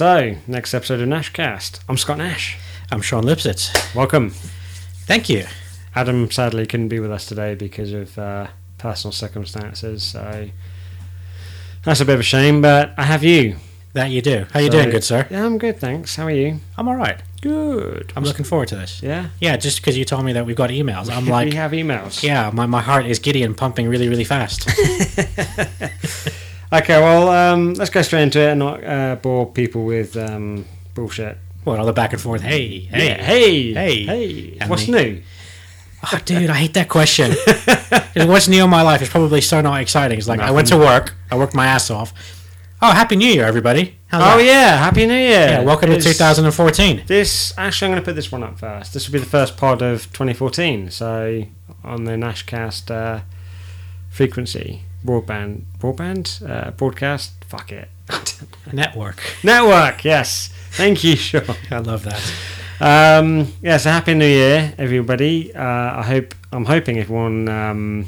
So, next episode of Nashcast. I'm Scott Nash. I'm Sean Lipsitz. Welcome. Thank you. Adam sadly couldn't be with us today because of uh, personal circumstances, so that's a bit of a shame. But I have you. That you do. How you So- doing, good sir? Yeah, I'm good, thanks. How are you? I'm all right. Good. I'm looking forward to this. Yeah. Yeah, just because you told me that we've got emails, I'm like, we have emails. yeah, my, my heart is giddy and pumping really, really fast. Okay, well, um, let's go straight into it and not uh, bore people with um, bullshit. what all the back and forth? Hey, hey, Yeah, hey, Hey. hey. What's new? Oh, dude, I hate that question. What's new in my life is probably so not exciting. It's like I went to work, I worked my ass off. Oh, happy New Year, everybody! How's Oh that? yeah, happy New Year! yeah. Welcome to 2014. This actually, I'm going to put this one up first. This will be the first pod of 2014. So on the Nashcast uh, frequency, broadband, broadband, uh, broadcast. Fuck it, Network. network. Yes, thank you, Sean. I love that. Um, yeah, so happy New Year, everybody. Uh, I hope I'm hoping everyone um,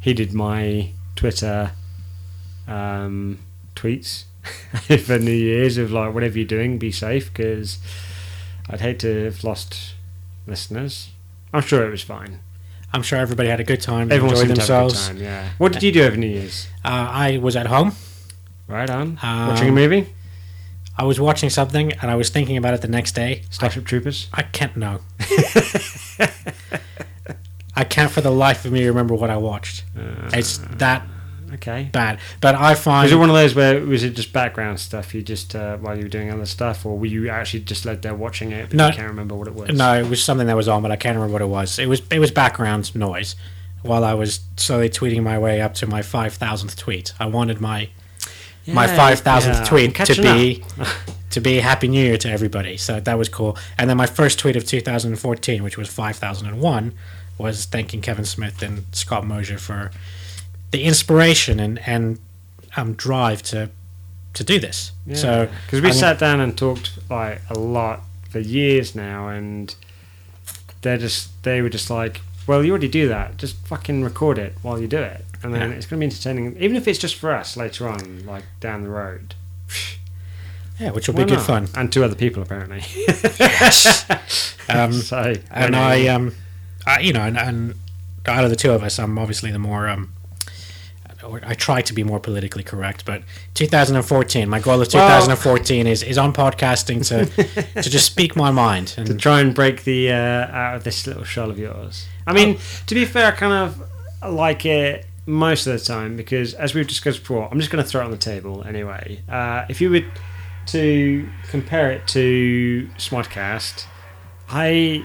heeded my Twitter um, tweets for New Year's of like whatever you're doing, be safe because I'd hate to have lost listeners. I'm sure it was fine. I'm sure everybody had a good time, Everyone enjoyed seemed to have a good themselves. time. Yeah. What did you do over New Year's? Uh, I was at home. Right on. Um, Watching a movie. I was watching something and I was thinking about it the next day. Starship Troopers. I can't know. I can't for the life of me remember what I watched. Uh, It's that okay. bad. But I find Was it one of those where was it just background stuff? You just uh, while you were doing other stuff, or were you actually just led there watching it? But No. I can't remember what it was. no, it was something that was on, but I can't remember what it was. It was it was background noise while I was slowly tweeting my way up to my five thousandth tweet. I wanted my my five thousandth yeah, tweet to be to be Happy New Year to everybody. So that was cool. And then my first tweet of 2014, which was 5001, was thanking Kevin Smith and Scott Mosier for the inspiration and and um, drive to to do this. Yeah. So because we I'm- sat down and talked like a lot for years now, and they're just they were just like, well, you already do that. Just fucking record it while you do it, and then Yeah. it's going to be entertaining, even if it's just for us later on, like down the road. yeah, which will Why be good not? fun. and two other people apparently. Um, so and. I um, I, you know, and, and out of the two of us, I'm obviously the more um. Or I try to be more politically correct, but 2014. My goal of Well- 2014 is is on podcasting to to just speak my mind. to And try and break the uh, out of this little shell of yours. I mean, to be fair, I kind of like it most of the time because, as we've discussed before, I'm just going to throw it on the table anyway. Uh, if you were to compare it to Smodcast, I,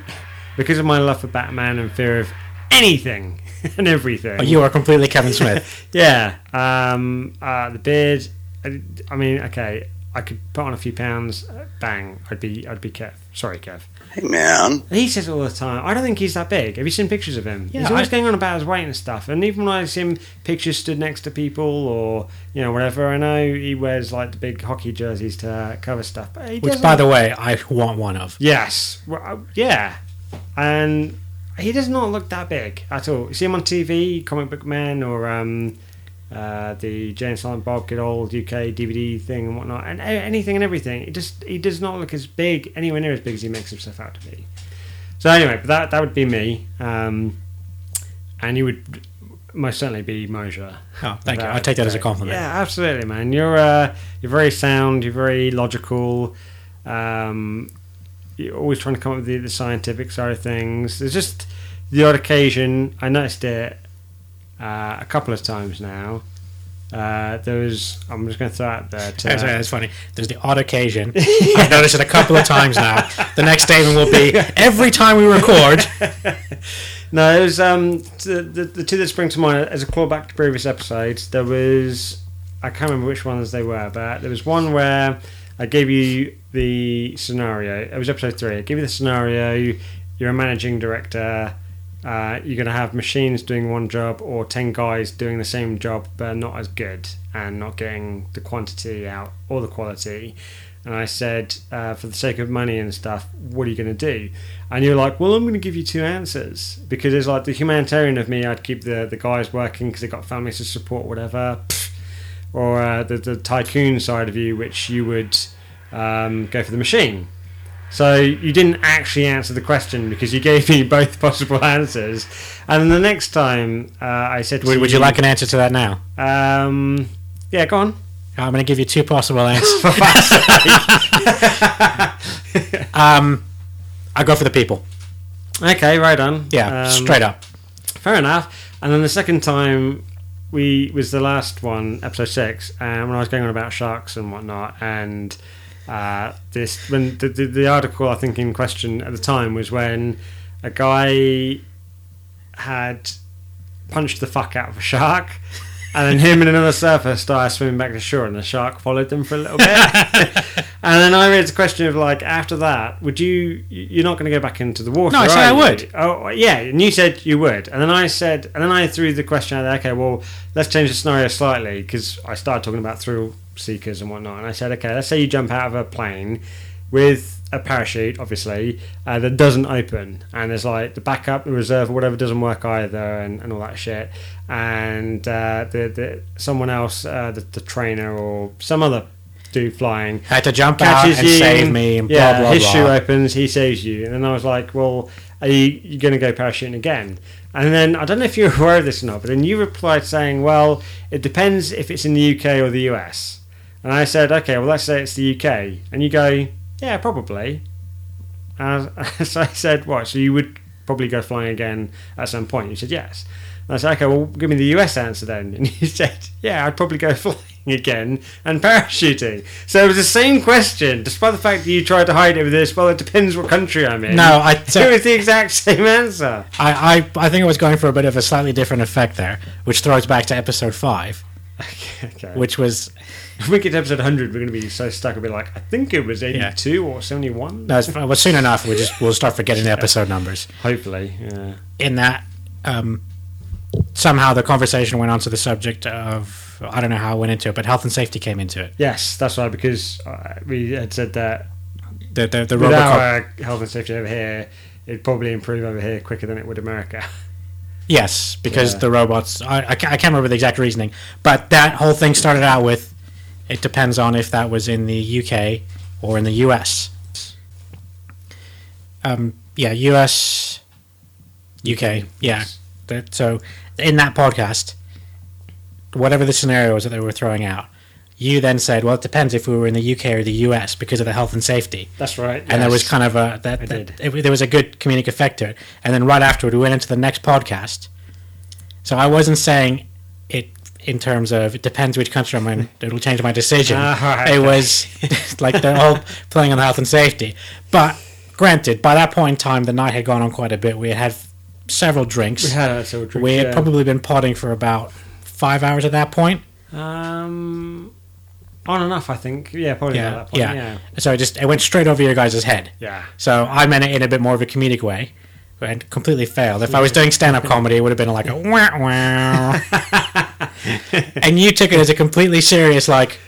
because of my love for Batman and fear of anything and everything, oh, you are completely Kevin Smith. yeah, um, uh, the beard. I, I mean, okay, I could put on a few pounds. uh, Bang, I'd be, I'd be Kev. Sorry, Kev. Hey man, He says it all the time. I don't think he's that big. Have you seen pictures of him? Yeah, he's always I- going on about his weight and stuff. And even when I see him pictures stood next to people or you know whatever, I know he wears like the big hockey jerseys to cover stuff. But he Which, doesn't- by the way, I want one of. yes, Well, uh, yeah, and he does not look that big at all. You see him on TV, Comic Book Man, or um, uh, the Jay and Silent Bob Get Old UK DVD thing and whatnot, and anything and everything. It just he does not look as big, anywhere near as big as he makes himself out to be. So anyway, but that that would be me, um, and you would most certainly be Mosier. Oh, thank you. I take that as a compliment. Yeah, absolutely, man. You're uh, you're very sound. You're very logical. Um, you're always trying to come up with the, the scientific side of things. There's just the odd occasion. I noticed it uh, a couple of times now. Uh, there was. I'm just going to throw out there. To, That's, that's funny. There's the odd occasion. I've noticed it a couple of times now. The next statement will be every time we record. No, it was um the, the the two that spring to mind as a callback to previous episodes. There was I can't remember which ones they were, but there was one where I gave you the scenario. It was episode three. I gave you the scenario. You're a managing director. Uh, you're going to have machines doing one job or 10 guys doing the same job but not as good and not getting the quantity out or the quality. And I said, uh, for the sake of money and stuff, what are you going to do? And you're like, well, I'm going to give you two answers because it's like the humanitarian of me. I'd keep the, the guys working because they've got families to support, whatever. Or uh, the, the tycoon side of you, which you would um, go for the machine. So you didn't actually answer the question because you gave me both possible answers. And then the next time uh, I said, to Would, would you like an answer to that now? Um, yeah, go on. I'm going to give you two possible answers. um, I go for the people. Okay, right on. Yeah, Um, straight up. Fair enough. And then the second time we was the last one, episode six, and when I was going on about sharks and whatnot, and uh, this when the, the the article I think in question at the time was when a guy had punched the fuck out of a shark. And then him and another surfer started swimming back to shore, and the shark followed them for a little bit. and then I raised the question of like, after that, would you? You're not going to go back into the water? No, I said I you? would. Oh, yeah, and you said you would, and then I said, and then I threw the question out there. Okay, well, let's change the scenario slightly because I started talking about thrill seekers and whatnot, and I said, okay, let's say you jump out of a plane with a parachute, obviously, uh, that doesn't open, and there's like the backup, the reserve, or whatever doesn't work either, and, and all that shit, and uh, the, the someone else, uh, the, the trainer or some other dude flying Had to jump out and you. save me and blah, yeah, blah, his blah. shoe opens, he saves you. And then I was like, well, are you, you going to go parachuting again? And then I don't know if you're aware of this or not, but then you replied saying, well, it depends if it's in the UK or the US. And I said, okay, well, let's say it's the UK. And you go, yeah, probably. I- so I said, what? So you would probably go flying again at some point? You said, yes. And I said, okay, well, give me the US answer then. And you said, yeah, I'd probably go flying again and parachuting. So it was the same question, despite the fact that you tried to hide it with this, well, it depends what country I'm in. No, I, it was the exact same answer. I, I, I think I was going for a bit of a slightly different effect there, which throws back to episode five, okay. which was If we get to episode 100, we're going to be so stuck. We'll be like, I think it was 82 or 71. no, it's, well, soon enough we just we'll start forgetting the episode numbers. Hopefully, yeah. In that, um, somehow the conversation went on to the subject of I don't know how it went into it, but health and safety came into it. Yes, that's right, because uh, we had said that The the, the with Robocop. our health and safety over here, it'd probably improve over here quicker than it would America. Yes, because Yeah. the robots. I, I, I can't remember the exact reasoning, but that whole thing started out with it depends on if that was in the UK or in the US. Um, yeah, US, UK. Yeah. So in that podcast, whatever the scenario was that they were throwing out, you then said, "Well, it depends if we were in the UK or the US because of the health and safety." That's right. and there was kind of a that, that it, there was a good comedic effect to it. And then right afterward, we went into the next podcast. So I wasn't saying it in terms of it depends which country I'm in. It'll change my decision. Right. It was like they're all playing on health and safety. But granted, by that point in time, the night had gone on quite a bit. We had had several drinks. We had a sort of drink, We had yeah. probably been potting for about five hours at that point. Um, on and off, I think. Yeah, probably Yeah, at that point. yeah. Yeah. So it just it went straight over your guys' head. Yeah. So I meant it in a bit more of a comedic way, and completely failed. If I was doing stand-up comedy, it would have been like a wah wah, and you took it as a completely serious like,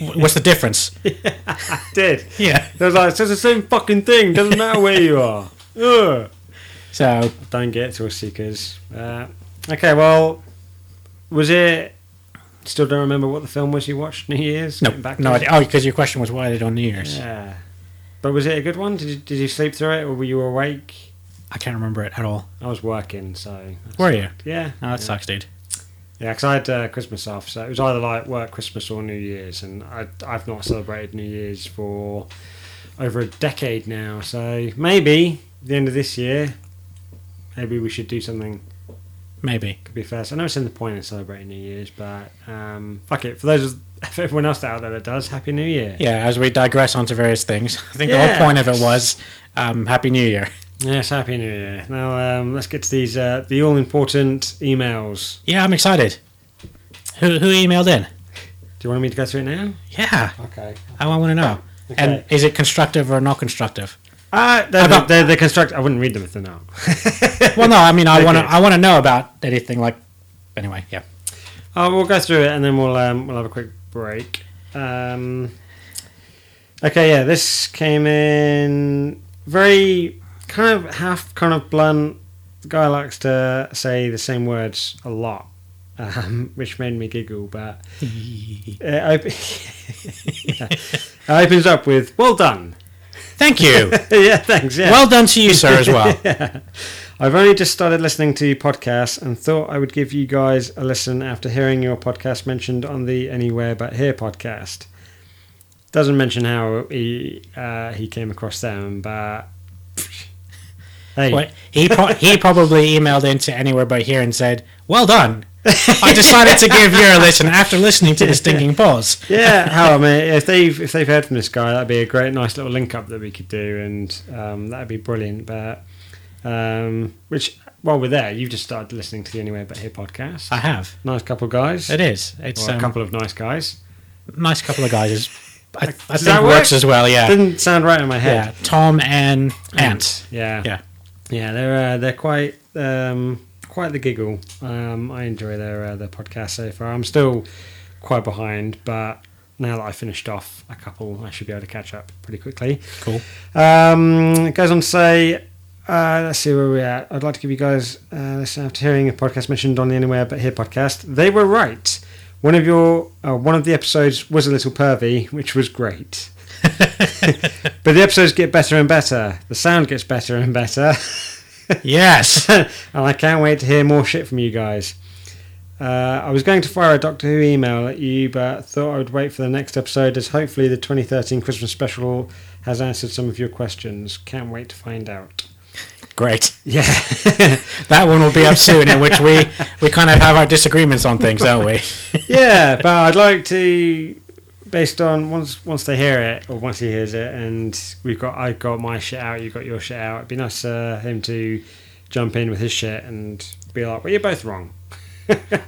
what's the difference? I did. Yeah. It was like, it's just the same fucking thing. Doesn't matter where you are. Ugh. So Don't get thrill seekers. Uh, okay, well, was it? Still don't remember what the film was you watched New Year's. no, back no to idea. Oh, because your question was why I did on New Year's. Yeah. But was it a good one? Did you, did you sleep through it, or were you awake? I can't remember it at all. I was working, so. Were you? Yeah. Oh, that yeah. sucks, dude. Yeah, because I had uh, Christmas off, so it was either like work Christmas or New Year's, and I, I've not celebrated New Year's for over a decade now. So maybe the end of this year, maybe we should do something. Maybe. Could be first. I know it's in the point of celebrating New Year's, but um, fuck it. For those, for everyone else out there that does, Happy New Year. Yeah. As we digress onto various things, I think the whole point of it was um, Happy New Year. Yes, Happy New Year. Now um, let's get to these uh, the all important emails. Yeah, I'm excited. Who who emailed in? Do you want me to go through it now? Yeah, Okay. I want to know. Okay. And is it constructive or not constructive? Uh, they're, About- they're, they're construct. I wouldn't read them if they're not. Well, no, I mean, I Okay. want to. I want to know about anything like. Anyway, yeah. Oh, we'll go through it and then we'll um, we'll have a quick break. Um, okay, yeah, this came in very kind of half kind of blunt. The guy likes to say the same words a lot, um, which made me giggle. But it, op- yeah. it opens up with "Well done." Thank you. yeah, thanks. Yeah. Well done to you, sir, as well. I've only just started listening to podcasts and thought I would give you guys a listen after hearing your podcast mentioned on the Anywhere But Here podcast. Doesn't mention how he uh, he came across them, but he pro- he probably emailed into anywhere but here and said, "Well done." I decided to give you a listen after listening to the stinking pause. yeah, how I mean, if they've if they've heard from this guy, that'd be a great, nice little link up that we could do, and um, that'd be brilliant. But um, which while we're there, you've just started listening to the Anywhere But Here podcast. I have. nice couple of guys. It is. It's Or a um, couple of nice guys. nice couple of guys. Is, I, I think works work? as well. Yeah. Didn't sound right in my head. Yeah. head. Tom and Ant. Yeah. Yeah. Yeah, they're uh, they're quite um, quite the giggle. Um, I enjoy their uh, their podcast so far. I'm still quite behind, but now that I finished off a couple, I should be able to catch up pretty quickly. Cool. Um, it goes on to say, uh, let's see where we're at. I'd like to give you guys, uh, listen, after hearing a podcast mentioned on the Anywhere But Here podcast, they were right. One of your, uh, one of the episodes was a little pervy, which was great. but the episodes get better and better. The sound gets better and better. Yes. and I can't wait to hear more shit from you guys. Uh, I was going to fire a Doctor Who email at you, but thought I would wait for the next episode as hopefully the 2013 Christmas special has answered some of your questions. Can't wait to find out. Great. Yeah. That one will be up soon, in which we we kind of have our disagreements on things, don't we? yeah, but I'd like to, based on once once they hear it or once he hears it, and we've got I got my shit out, you got your shit out. It'd be nice uh, him to jump in with his shit and be like, "Well, you're both wrong."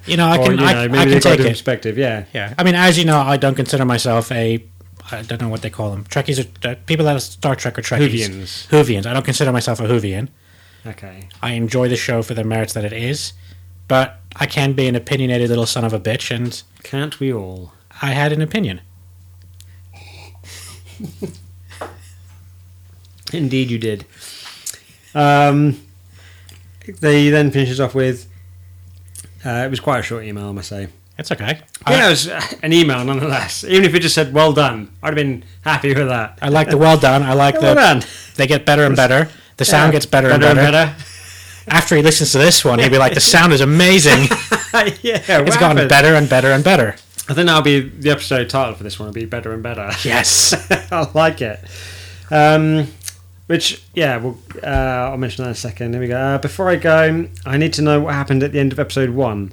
You know, I or, can you know, I, maybe I can they've got a take it. perspective. Yeah. Yeah, I mean, as you know, I don't consider myself a. I don't know what they call them. Trekkies are uh, people that are Star Trek or Trekkies. Whovians. Whovians. I don't consider myself a Whovian. Okay. I enjoy the show for the merits that it is, but I can be an opinionated little son of a bitch, and Can't we all? I had an opinion. Indeed, you did. Um, they then finishes off with. Uh, it was quite a short email, I must say. It's okay. Yeah, I, it was uh, an email nonetheless. Even if it just said "well done," I'd have been happy with that. I like the well done. I like well the done. they get better and better. The sound Yeah, gets better, and better. After he listens to this one, he'll be like, "The sound is amazing. yeah, it's gotten better and better and better." I think that'll be the episode title for this one. Will be better and better. Yes. I like it. Um, which, yeah, well, uh, I'll mention that in a second. Here we go. Uh, before I go, I need to know what happened at the end of episode one.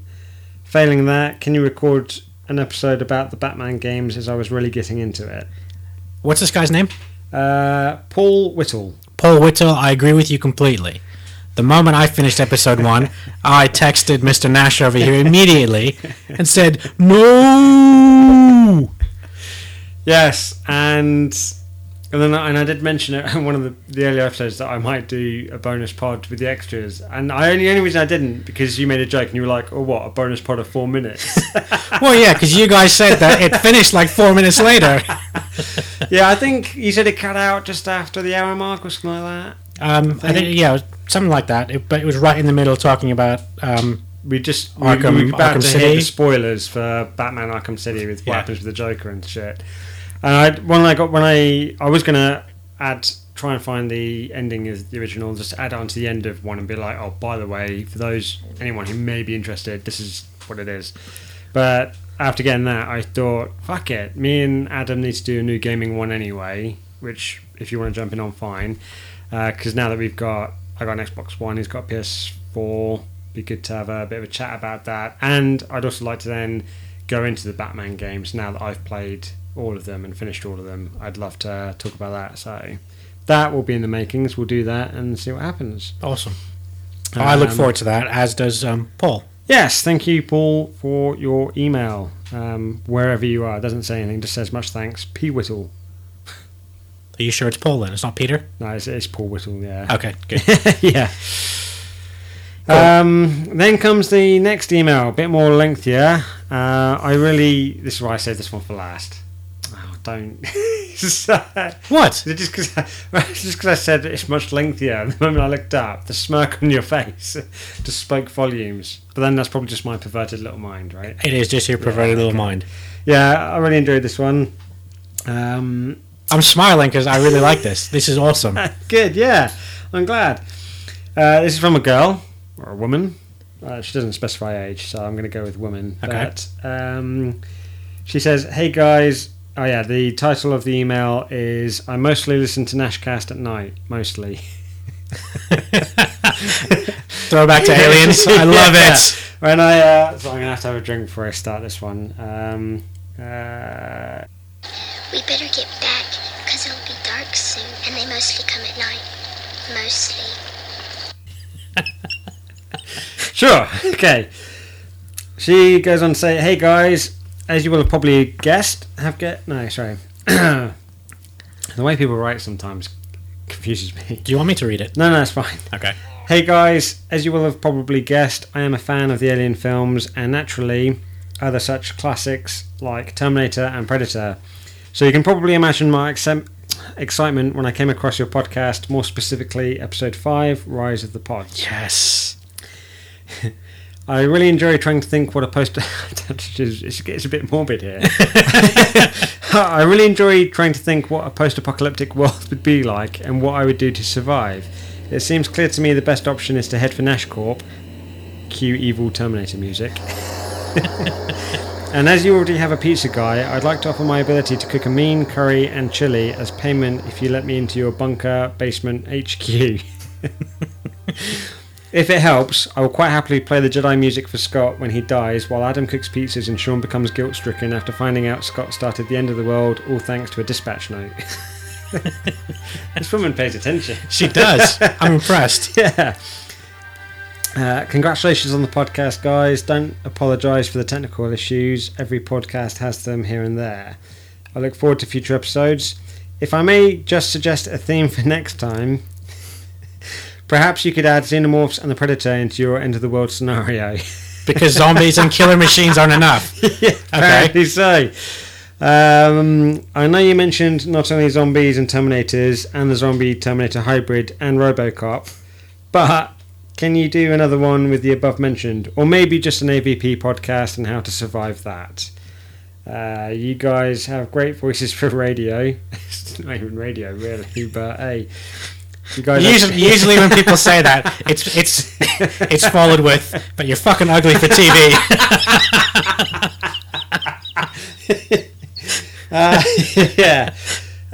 Failing that, can you record an episode about the Batman games as I was really getting into it? What's this guy's name? Uh, Paul Whittle. Paul Whittle, I agree with you completely. The moment I finished episode one, I texted Mr. Nash over here immediately and said, No! Yes, and and then I, and I did mention it in one of the, the earlier episodes that I might do a bonus pod with the extras, and I only the only reason I didn't because you made a joke and you were like, "Oh, what a bonus pod of four minutes." Well, yeah, because you guys said that it finished like four minutes later. yeah, I think you said it cut out just after the hour mark or something like that. Um, I think, yeah, it was something like that. It, but it was right in the middle talking about. Um, We just we, Arkham- we were about Arkham to City. hit the spoilers for Batman Arkham City with what Yeah. happens with the Joker and shit. And I when I got when I I was gonna add try and find the ending of the original, just add it on to the end of one and be like, oh, by the way, for those anyone who may be interested, this is what it is. But after getting that, I thought, fuck it, me and Adam need to do a new gaming one anyway. Which, if you want to jump in on, fine. Because now that we've got, I got an Xbox One, he's got a PS4. Be good to have a bit of a chat about that. And I'd also like to then go into the Batman games now that I've played all of them and finished all of them. I'd love to talk about that. So that will be in the makings. We'll do that and see what happens. awesome. I look Um, forward to that, as does um, Paul. Yes, thank you, Paul, for your email. Um, wherever you are, it doesn't say anything, just says much thanks. P. Whittle. Are you sure it's Paul then? It's not Peter? No, it's, it's Paul Whittle, yeah. Okay, good. yeah. Cool. Um, then comes the next email, a bit more lengthier. Uh, I really, this is why I saved this one for last. Oh, don't. What? just because I said it's much lengthier, the moment I looked up, the smirk on your face just spoke volumes. But then that's probably just my perverted little mind, right? It is just your perverted little okay. mind. Yeah, I really enjoyed this one. Um, I'm smiling because I really like this. This is awesome. good, yeah, I'm glad. Uh, this is from a girl or a woman. Uh, she doesn't specify age, so I'm going to go with woman. Okay. But um, she says, "Hey guys." Oh yeah, the title of the email is "I mostly listen to Nashcast at night, mostly." Throwback to aliens. I love Yeah. it. When I, uh, so I'm gonna have to have a drink before I start this one. Um, uh, We better get back, because it'll be dark soon, and they mostly come at night. Mostly. sure, okay. She goes on to say, "Hey guys, as you will have probably guessed, have get no, sorry. the way people write sometimes confuses me. Do you want me to read it? No, no, it's fine. Okay. Hey guys, as you will have probably guessed, I am a fan of the Alien films and naturally other such classics like Terminator and Predator. So you can probably imagine my excitement when I came across your podcast, more specifically episode 5, Rise of the Pod. Yes. I really enjoy trying to think what a post. it gets a bit morbid here. I really enjoy trying to think what a post-apocalyptic world would be like and what I would do to survive. It seems clear to me the best option is to head for Nash Corp. Cue evil Terminator music. And as you already have a pizza guy, I'd like to offer my ability to cook a mean curry and chili as payment if you let me into your bunker basement HQ. If it helps, I will quite happily play the Jedi music for Scott when he dies, while Adam cooks pizzas and Sean becomes guilt stricken after finding out Scott started the end of the world, all thanks to a dispatch note. this woman pays attention. She does. I'm impressed. Yeah. Uh, congratulations on the podcast, guys. Don't apologise for the technical issues. Every podcast has them here and there. I look forward to future episodes. If I may just suggest a theme for next time, perhaps you could add Xenomorphs and the Predator into your end of the world scenario. Because zombies and killer machines aren't enough. yeah, apparently so. Um, I know you mentioned not only zombies and Terminators and the zombie Terminator hybrid and Robocop, but can you do another one with the above mentioned, or maybe just an AVP podcast and how to survive that? Uh, you guys have great voices for radio. it's not even radio, really, but hey, you guys. have- Usually, usually when people say that, it's it's it's followed with, "But you're fucking ugly for TV." Uh, yeah.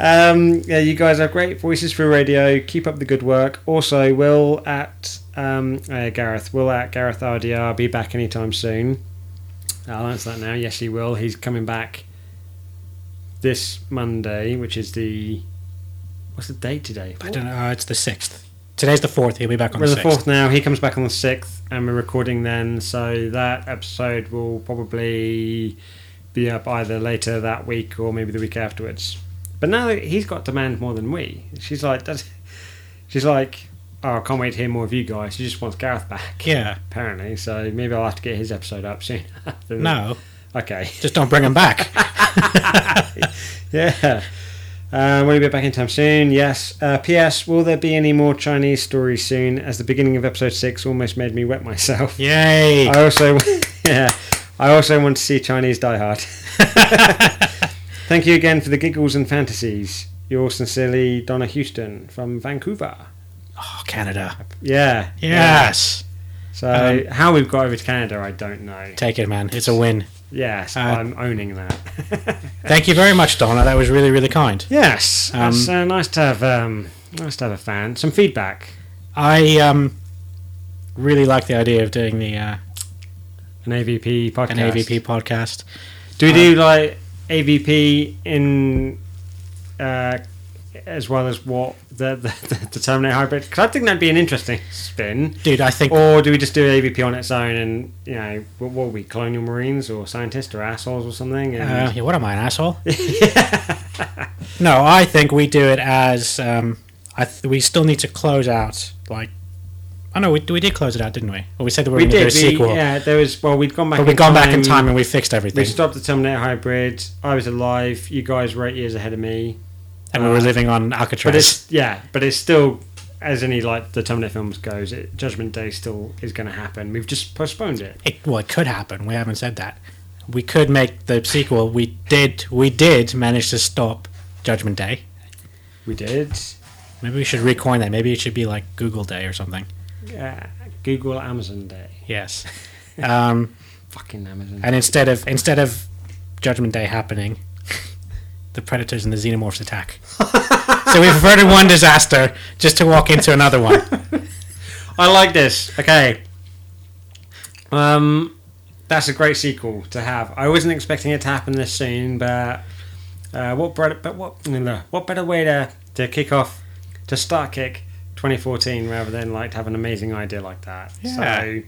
Um, yeah, you guys have great voices for radio. Keep up the good work. Also, Will at um, uh, Gareth, Will at Gareth RDR, be back anytime soon. I'll answer that now. Yes, he will. He's coming back this Monday, which is the what's the date today? I don't know. Uh, it's the sixth. Today's the fourth. He'll be back on We're the the sixth. fourth now. He comes back on the sixth, and we're recording then. So that episode will probably be up either later that week or maybe the week afterwards. But now he's got demand more than we. She's like, does, she's like, oh, I can't wait to hear more of you guys. She just wants Gareth back, Yeah. apparently. So maybe I'll have to get his episode up soon. No, Okay. just don't bring him back. yeah. Uh, will you be back in time soon? Yes. Uh, P.S. Will there be any more Chinese stories soon? As the beginning of episode six almost made me wet myself. Yay! I also, yeah, I also want to see Chinese Die Hard. Thank you again for the giggles and fantasies. Yours sincerely, Donna Houston from Vancouver. oh, Canada. Yeah. Yes. yeah. So how we've got over to Canada, I don't know. Take it, man. It's a win. Yes, Uh, I'm owning that. Thank you very much, Donna. That was really, really kind. yes, Um, it's uh, nice to have um, nice to have a fan. Some feedback. I um really like the idea of doing the uh, An AVP podcast. an AVP podcast. Do we do like AVP in uh, as well as what the the, the Terminator hybrid? Because I think that'd be an interesting spin. Dude, I think Or do we just do AVP on its own and you know what, what are we colonial marines or scientists or assholes or something? Uh, And, yeah, what am I, an asshole? no, I think we do it as um, I th- we still need to close out like Oh no, we, we did close it out, didn't we? Or we said that we were We going to do did. a We, sequel. yeah, there was. Well, we'd gone back. But we'd in gone back in time and we fixed everything. We stopped the Terminator Hybrid. I was alive. You guys were eight years ahead of me. and we were uh, living on Alcatraz. But it's yeah, but it's still as any like the Terminator films goes. It, Judgment Day still is going to happen. We've just postponed it. It, well, it could happen. We haven't said that. We could make the sequel. We did. We did manage to stop Judgment Day. We did. Maybe we should recoin that. Maybe it should be like Google Day or something. Uh, Google Amazon Day. Yes. Um, Fucking Amazon. and instead of instead of Judgment Day happening, the Predators and the Xenomorphs attack. so we've averted one disaster just to walk into another one. I like this. Okay. Um, that's a great sequel to have. I wasn't expecting it to happen this soon, but uh, what better, but what no, what better way to to kick off to start kick 2014 rather than like to have an amazing idea like that. Yeah. So.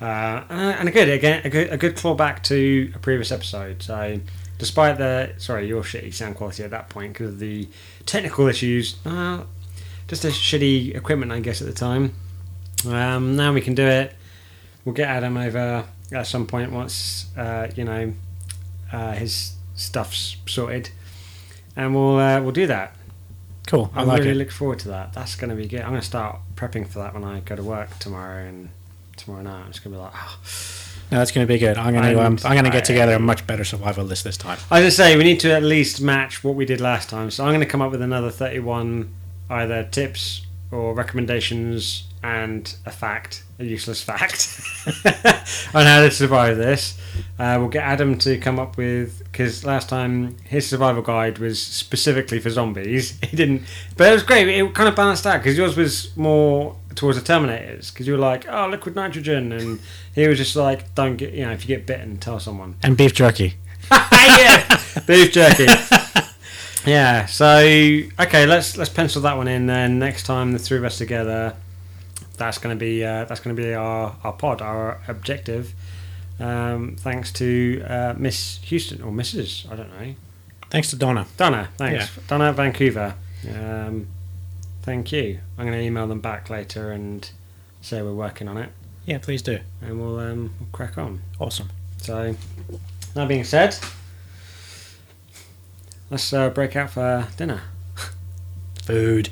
Uh, and a good again, a good, a good clawback to a previous episode. So, despite the sorry, your shitty sound quality at that point because of the technical issues, uh, just a shitty equipment, I guess, at the time. Um, now we can do it. We'll get Adam over at some point once uh, you know uh, his stuff's sorted, and we'll uh, we'll do that. Cool. I I'm like really it. looking forward to that. That's going to be good. I'm going to start prepping for that when I go to work tomorrow and tomorrow night. I'm just going to be like, oh. No, that's going to be good. I'm going to um, I'm going to get together a much better survival list this time. I just say we need to at least match what we did last time. So I'm going to come up with another 31 either tips or recommendations and a fact, a useless fact, on how to survive this. Uh, we'll get Adam to come up with because last time his survival guide was specifically for zombies. He didn't, but it was great. It kind of balanced out because yours was more towards the Terminators because you were like, oh, liquid nitrogen, and he was just like, don't get, you know, if you get bitten, tell someone. And beef jerky. yeah, beef jerky. yeah. So okay, let's let's pencil that one in. Then next time the three of us together, that's going to be uh, that's going to be our our pod, our objective. Um, thanks to uh, Miss Houston or Mrs. I don't know. Thanks to Donna. Donna, thanks. Donna Vancouver. Um, thank you. I'm going to email them back later and say we're working on it, Yeah, please do. and we'll um, we'll crack on. Awesome. So, that being said, let's uh, break out for dinner. Food.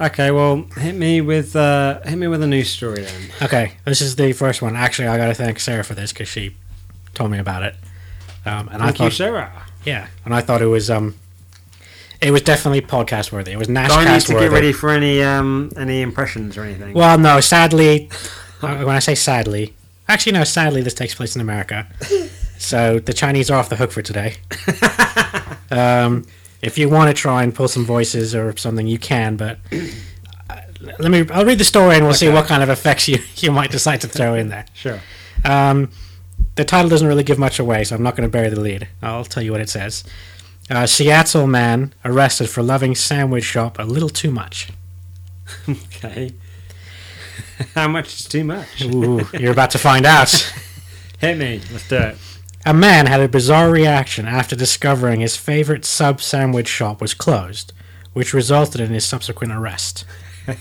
Okay, well, hit me with uh, hit me with a news story then. Okay, this is the first one. Actually, I got to thank Sarah for this because she told me about it. Um, and I Thank you, thought, Sarah. yeah, and I thought it was um, it was definitely podcast worthy. It was Do I need Nashcast to get ready for any um, any impressions or anything? Well, no, sadly, uh, when I say sadly, actually no, sadly this takes place in America, so the Chinese are off the hook for today. um, if you want to try and pull some voices or something, you can, but. Let me. I'll read the story and we'll see what kind of effects you, you might decide to throw in there. sure. Um, the title doesn't really give much away, so I'm not going to bury the lead. I'll tell you what it says. Uh, Seattle man arrested for loving sandwich shop a little too much. Okay. How much is too much? Ooh, you're about to find out. Hit me. Let's do it. A man had a bizarre reaction after discovering his favorite sub sandwich shop was closed, which resulted in his subsequent arrest.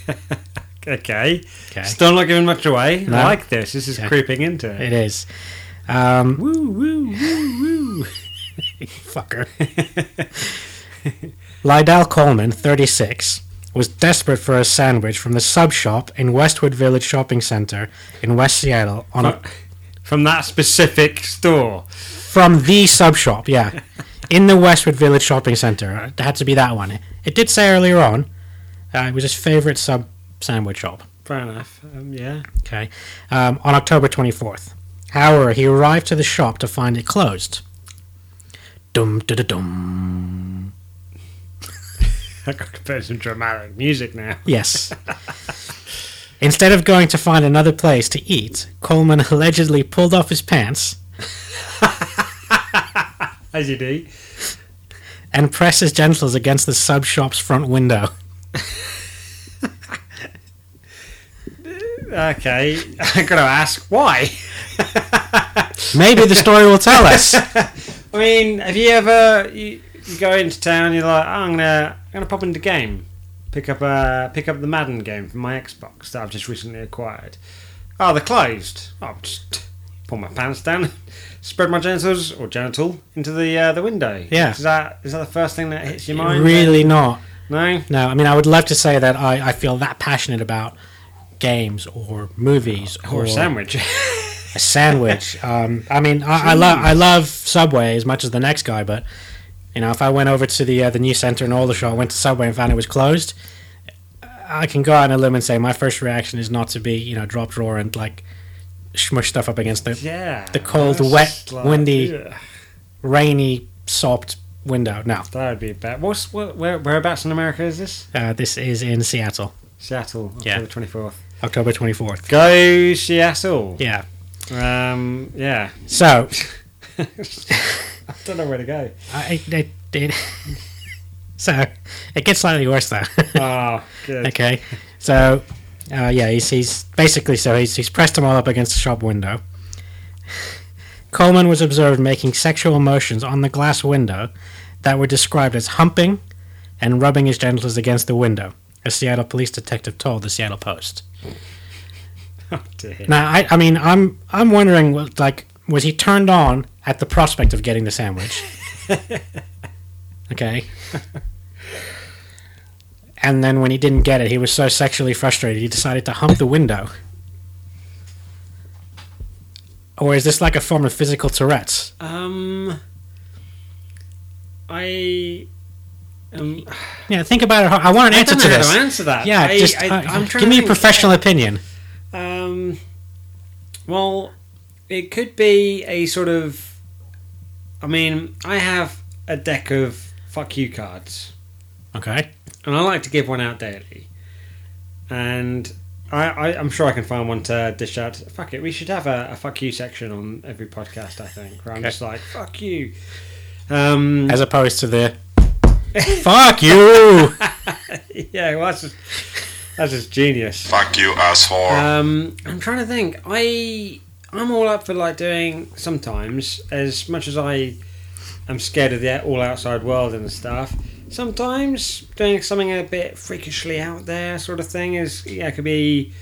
Okay. Okay. Still not giving much away. No. I like this. This is Yeah. creeping into it. It is. Um, Woo woo woo woo. fucker. Lydell Coleman, 36, was desperate for a sandwich from the sub shop in Westwood Village Shopping Center in West Seattle on a, From that specific store. from the sub shop, yeah, in the Westwood Village Shopping Center. It had to be that one. It did say earlier on uh, it was his favorite sub sandwich shop. Fair enough. Um, yeah. Okay, um, on October 24th. However, he arrived to the shop to find it closed. Dum da da dum. I got to play some dramatic music now. Yes. Instead of going to find another place to eat, Coleman allegedly pulled off his pants As you do. and pressed his genitals against the sub shop's front window. Okay. I got to ask why. Maybe the story will tell us. I mean, have you ever you, you go into town? You're like, oh, I'm gonna I'm gonna pop into game. Pick up a pick up the Madden game from my Xbox that I've just recently acquired. Oh, they're closed. I'll just pull my pants down, spread my genitals or genital into the uh, the window. Yeah. Is that is that the first thing that hits your mind? really not. No. No, I mean, I would love to say that I, I feel that passionate about games or movies Or a sandwich. a sandwich. Um, I mean, I, I love I love Subway as much as the next guy, but you know, if I went over to the uh, the new center in Aldershot, went to Subway and found it was closed, I can go out on a limb and say my first reaction is not to be you know drop drawer and like smush stuff up against the yeah. The cold, wet, like- windy- ugh, rainy sopped window. No, that would be bad. What's what, where, whereabouts in America is this? uh, this is in Seattle, Seattle, Yeah. October twenty fourth. October twenty fourth. Go Seattle. Yeah. Um. Yeah. So I don't know where to go. I, I did. so it gets slightly worse though. Oh, good. okay, so uh, yeah, he's, he's basically so he's he's pressed them all up against the shop window. Coleman was observed making sexual motions on the glass window that were described as humping and rubbing his genitals against the window. A Seattle police detective told the Seattle Post. Oh. Now, I, I mean, I'm I'm wondering, like, was he turned on at the prospect of getting the sandwich? okay. And then when he didn't get it, he was so sexually frustrated, he decided to hump the window. Or is this like a form of physical Tourette's? Um. I. Um, Yeah, think about it. I want an I answer don't to how this. to answer that. Yeah, I, just I, uh, give me a think. professional opinion. Um, well, it could be a sort of. I mean, I have a deck of fuck you cards, Okay. and I like to give one out daily. And I, I, I'm sure I can find one to dish out. Fuck it, we should have a, a fuck you section on every podcast. I think where I'm Okay. just like fuck you. Um, As opposed to the fuck you. yeah, well, that's just, that's just genius. Fuck you, asshole. Um, I'm trying to think. I I'm all up for like doing sometimes as much as I am scared of the all outside world and stuff. Sometimes doing something a bit freakishly out there, sort of thing, is yeah, could be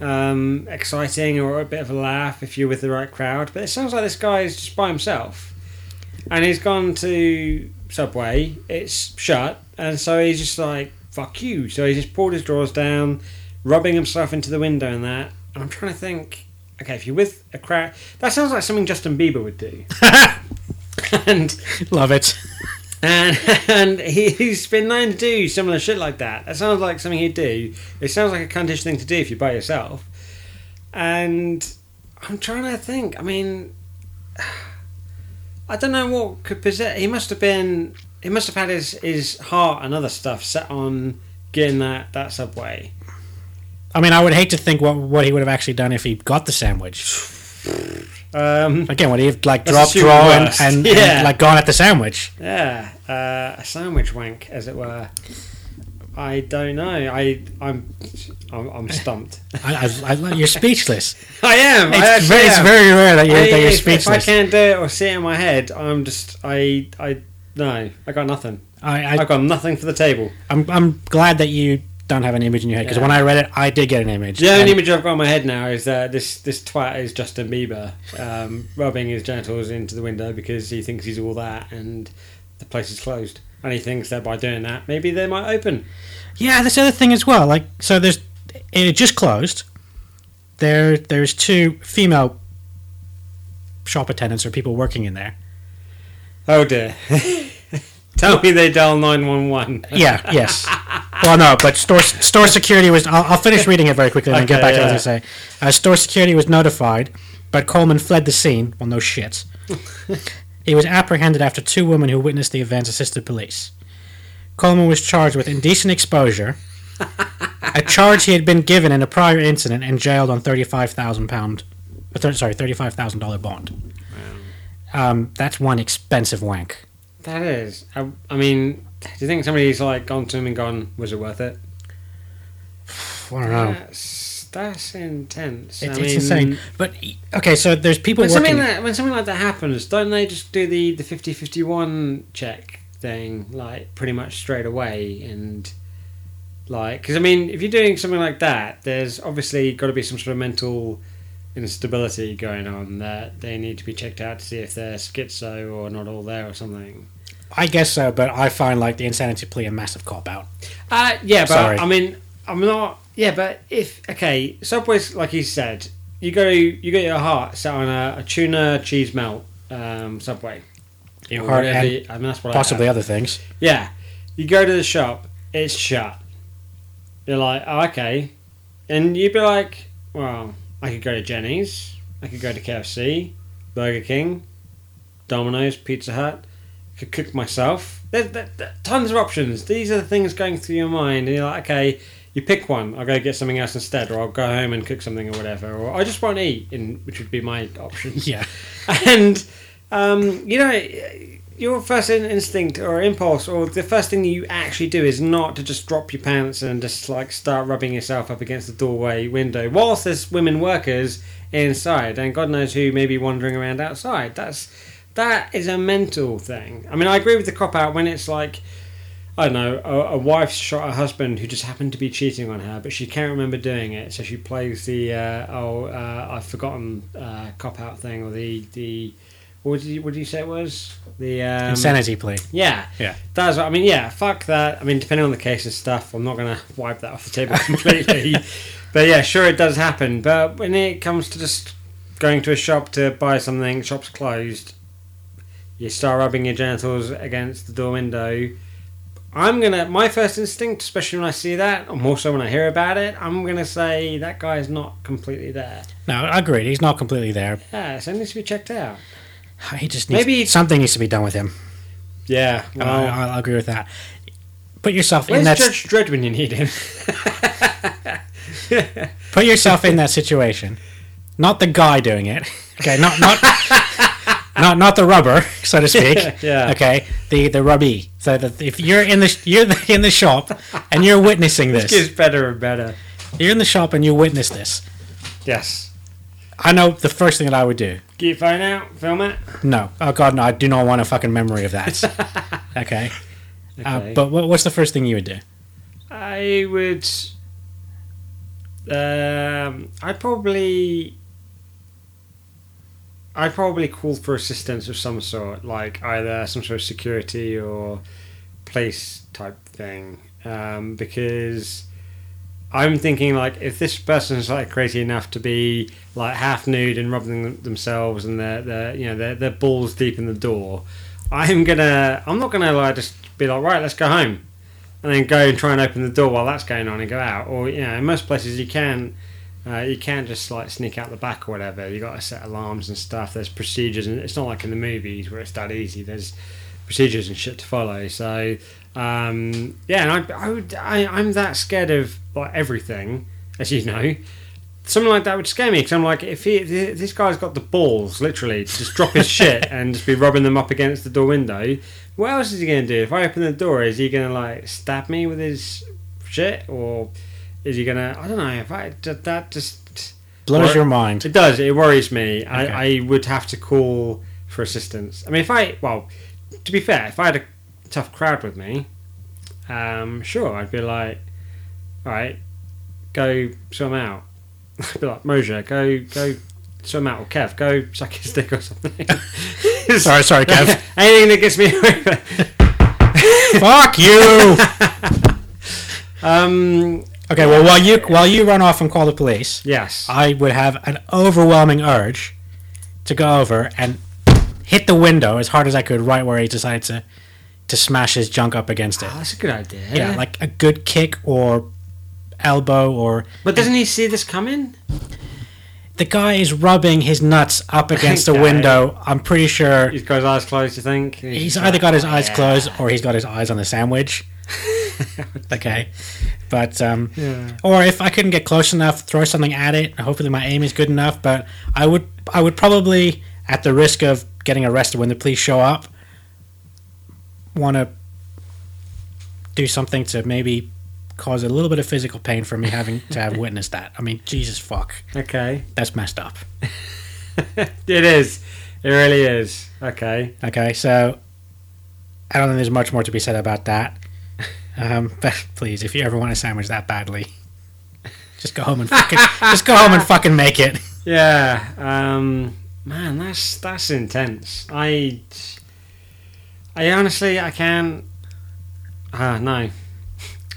um, exciting or a bit of a laugh if you're with the right crowd. But it sounds like this guy is just by himself, and he's gone to Subway. It's shut, and so he's just like fuck you. So he just pulled his drawers down, rubbing himself into the window and that. And I'm trying to think. Okay, if you're with a crowd, that sounds like something Justin Bieber would do. and Love it. and and he, he's been known to do similar shit like that. That sounds like something he'd do. It sounds like a cuntish thing to do if you're by yourself. And I'm trying to think. I mean, I don't know what could possess. He must have been. He must have had his his heart and other stuff set on getting that that subway. I mean, I would hate to think what what he would have actually done if he got the sandwich. Um, Again, would he have like dropped draw and, and, and, Yeah. like gone at the sandwich? yeah, uh, a sandwich wank, as it were. I don't know. I I'm I'm, I'm stumped. I, I, I, you're speechless. I am. It's very, it's very rare that you're, I- that you're if, if I can't do it or see it in my head, I'm just I I no. I got nothing. I, I've I, got nothing for the table. I'm, I'm glad that you don't have an image in your head because Yeah. when I read it, I did get an image. The only image I've got in my head now is that this this twat is Justin Bieber um, rubbing his genitals into the window because he thinks he's all that and the place is closed. And he thinks that by doing that, maybe they might open. Yeah, this other thing as well. Like, so there's it just closed. There, there's two female shop attendants or people working in there. Oh dear. Tell me they dial 911. Yeah, yes. Well, no, but store store security was. I'll, I'll finish reading it very quickly and then get Okay, back to what I was going to say. Uh, store security was notified, but Coleman fled the scene. Well, no shit. he was apprehended after two women who witnessed the events assisted police. Coleman was charged with indecent exposure, a charge he had been given in a prior incident and jailed on thirty-five thousand pound. uh, Sorry, thirty-five thousand dollar bond. Um, that's one expensive wank. That is. I, I mean, do you think somebody's like gone to him and gone, was it worth it? I don't know. That's, that's intense. It's, I it's mean, insane. But okay, so there's people When working. something, like, when something like that happens, don't they just do the, the 50-51 check thing, like, pretty much straight away? And Like, because I mean, if you're doing something like that, there's obviously got to be some sort of mental instability going on that they need to be checked out to see if they're schizo or not all there or something. I guess so, but I find like the insanity plea a massive cop out. Uh, yeah, but Sorry. I mean, I'm not. Yeah, but if okay, Subway's like you said, you go, you get your heart set on a, a tuna cheese melt um, Subway. Your heart whatever and I mean, that's what possibly other things. Yeah, you go to the shop, it's shut. You're like, oh, okay, and you'd be like, well, I could go to Jenny's, I could go to KFC, Burger King, Domino's, Pizza Hut. I could cook myself. There's, there, there- tons of options. These are the things going through your mind, and you're like, okay, you pick one. I'll go get something else instead, or I'll go home and cook something or whatever, or I just won't eat, in, which would be my option. Yeah. and um, you know your first instinct or impulse or the first thing you actually do is not to just drop your pants and just like start rubbing yourself up against the doorway window whilst there's women workers inside and god knows who may be wandering around outside. That's that is a mental thing. I mean i agree with the cop out when it's like I don't know, a, a wife shot her husband who just happened to be cheating on her, but she can't remember doing it, so she plays the uh, oh uh, I've forgotten uh, cop out thing or the the what did you what did you say it was the um, Insanity plea. yeah Yeah. that's what I mean yeah fuck that I mean depending on the case and stuff I'm not gonna wipe that off the table completely but yeah sure it does happen but when it comes to just going to a shop to buy something shop's closed you start rubbing your genitals against the door window I'm gonna. My first instinct, especially when I see that, or more so when I hear about it, I'm gonna say that guy's not completely there. No, I agreed. He's not completely there. Yeah, so it needs to be checked out. He just needs, Maybe- something needs to be done with him. Yeah, I, I'll agree with that. Put yourself in that. Judge Dredd when you need him? Put yourself in that situation. Not the guy doing it. Okay, not not not not the rubber, so to speak. Yeah. Okay, the the rubby. So that if you're in the you're the- in the shop and you're witnessing this. It gets better and better. you're in the shop and you witness this. Yes. I know the first thing that I would do. Get your phone out, film it. No, oh god, no, I do not want a fucking memory of that. okay, uh, but what, what's the first thing you would do? I would. Um, I'd probably. I'd probably call for assistance of some sort, like either some sort of security or police type thing, um, because I'm thinking like if this person's like crazy enough to be like half nude and rubbing them- themselves and their their you know their their balls deep in the door, I'm gonna I'm not gonna like just be like right let's go home and then go and try and open the door while that's going on and go out. Or you know, in most places you can, uh, you can't just like sneak out the back or whatever. You got to set alarms and stuff. There's procedures, and it's not like in the movies where it's that easy. There's procedures and shit to follow. So um, yeah, and I, I would, I, I'm that scared of like everything, as you know. Something like that would scare me because I'm like, if, he, if this guy's got the balls, literally, to just drop his shit and just be rubbing them up against the door window, what else is he going to do? If I open the door, is he going to like stab me with his shit, or is he going to? I don't know. If I that that just Blows Or- your mind. it does. It worries me. Okay. I, I would have to call for assistance. I mean, if I well, to be fair, if I had a tough crowd with me, um, sure, I'd be like, all right, go swim out. I'd be like, Moja, go go swim out, or Kev, go suck his dick or something. Sorry, sorry, Kev. Anything that gets me. Fuck you. Um, Okay, well while you while you run off and call the police, yes. I would have an overwhelming urge to go over and hit the window as hard as I could, right where he decided to to smash his junk up against it. Oh, that's a good idea. Yeah, like a good kick or elbow or but doesn't he see this coming? the guy is rubbing his nuts up against the window. I'm pretty sure He's got his eyes closed. You think? he's just either got his "Oh, eyes yeah." closed or he's got his eyes on the sandwich. okay, but um, Yeah. or if I couldn't get close enough, throw something at it. Hopefully, my aim is good enough. But I would, I would probably, at the risk of getting arrested when the police show up, want to do something to maybe cause a little bit of physical pain for me having to have witnessed that. I mean, Jesus fuck, Okay. that's messed up. it is. It really is. Okay. Okay, so I don't think there's much more to be said about that. Um, but please, if you ever want a sandwich that badly, just go home and fucking just go home and fucking make it. Yeah, um, man, that's that's intense. I, I honestly, I can't. Ah, no,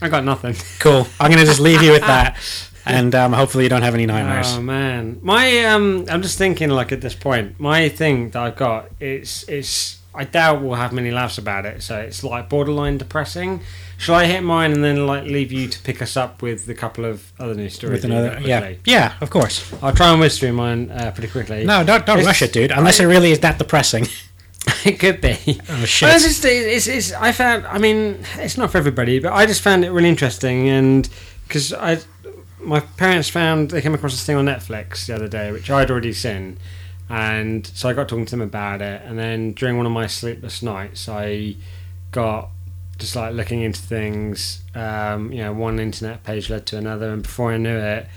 I got nothing. Cool. I'm gonna just leave you with that, and um, hopefully you don't have any nightmares. Oh man, my um, I'm just thinking like at this point, my thing that I've got, it's it's. I doubt we'll have many laughs about it, so it's like borderline depressing. Shall I hit mine and then like leave you to pick us up with a couple of other news stories? with another, yeah, yeah, of course. I'll try and whiz through mine uh, pretty quickly. No, don't don't It's- rush it, dude. Unless it really is that depressing. it could be. Oh Well, it's, just, it's, it's, I found. I mean, it's not for everybody, but I just found it really interesting, and because I, my parents found they came across this thing on Netflix the other day, which I'd already seen, and so I got talking to them about it, and then during one of my sleepless nights, I got just like looking into things. Um, you know, one internet page led to another, and before I knew it,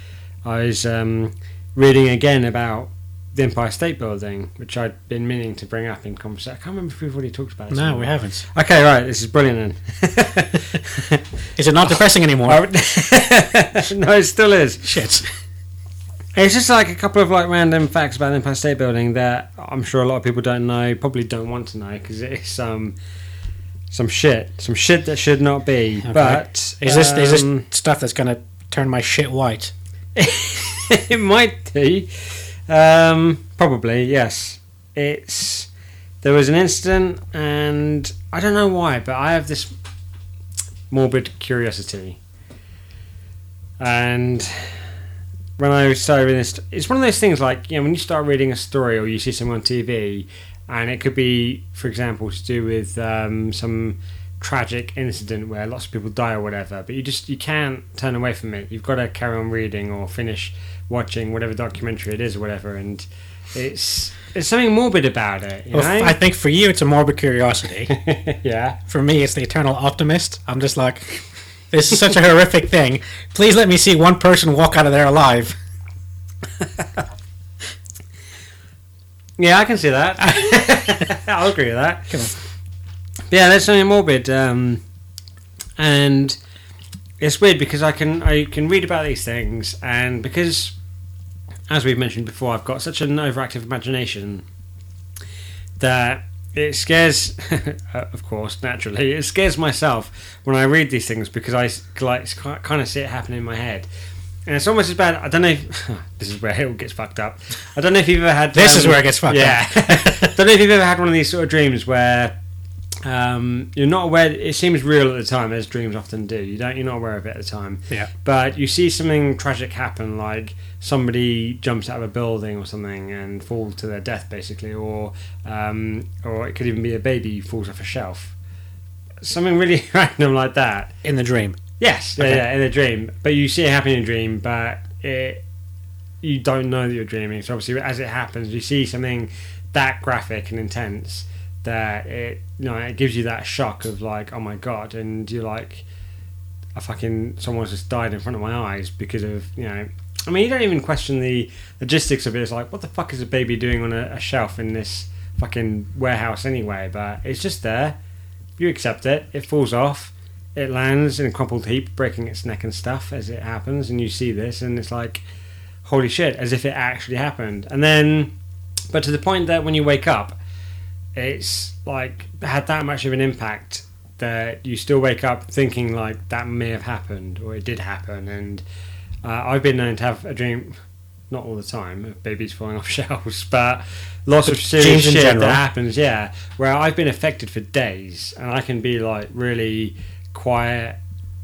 I was um, reading again about the Empire State Building, which I'd been meaning to bring up in conversation. I can't remember if we've already talked about it. No, we haven't. Okay, right. This is brilliant then. Is it not depressing anymore? No, it still is. Shit. It's just like a couple of like random facts about the Empire State Building that I'm sure a lot of people don't know, probably don't want to know because it's some some shit, some shit that should not be. Okay. But Is this is um, this stuff that's gonna turn my shit white? it might be. Um, probably, yes. It's there was an incident, and I don't know why, but I have this morbid curiosity, and when I started reading this, it's one of those things like you know when you start reading a story or you see someone on TV, and it could be, for example, to do with um, some tragic incident where lots of people die or whatever, but you just you can't turn away from it. You've got to carry on reading or finish watching whatever documentary it is or whatever, and it's there's something morbid about it. You Well, know? I think for you it's a morbid curiosity. yeah. for me, it's the eternal optimist. I'm just like, this is such a horrific thing. Please let me see one person walk out of there alive. Yeah, I can see that. I'll agree with that. Come on. Yeah, there's something morbid, um, and it's weird because I can I can read about these things, and because, as we've mentioned before, I've got such an overactive imagination that it scares, of course, naturally, it scares myself when I read these things because I like kind of see it happen in my head. And it's almost as bad. I don't know. If, this is where it all gets fucked up. I don't know if you've ever had. This is um, where it gets fucked up. yeah. don't know if you've ever had one of these sort of dreams where um, you're not aware. It seems real at the time, as dreams often do. You don't. You're not aware of it at the time. Yeah. But you see something tragic happen, like somebody jumps out of a building or something and falls to their death, basically, or um, or it could even be a baby falls off a shelf. Something really random like that. In the dream. Yes, yeah, Okay. yeah, in a dream. But you see it happen in a dream, but it you don't know that you're dreaming. So obviously, as it happens, you see something that graphic and intense that it you know it gives you that shock of like, oh my god, and you're like, I fucking someone's just died in front of my eyes because of you know. I mean, you don't even question the logistics of it. It's like, what the fuck is a baby doing on a, a shelf in this fucking warehouse anyway? But it's just there. You accept it. It falls off it lands in a crumpled heap, breaking its neck and stuff as it happens, and you see this, and it's like, holy shit, as if it actually happened. And then, but to the point that when you wake up, it's like had that much of an impact that you still wake up thinking like that may have happened or it did happen. And uh, I've been known to have a dream, not all the time, of babies falling off shelves, but lots of serious shit general. that happens. Yeah, where I've been affected for days, and I can be like really quiet.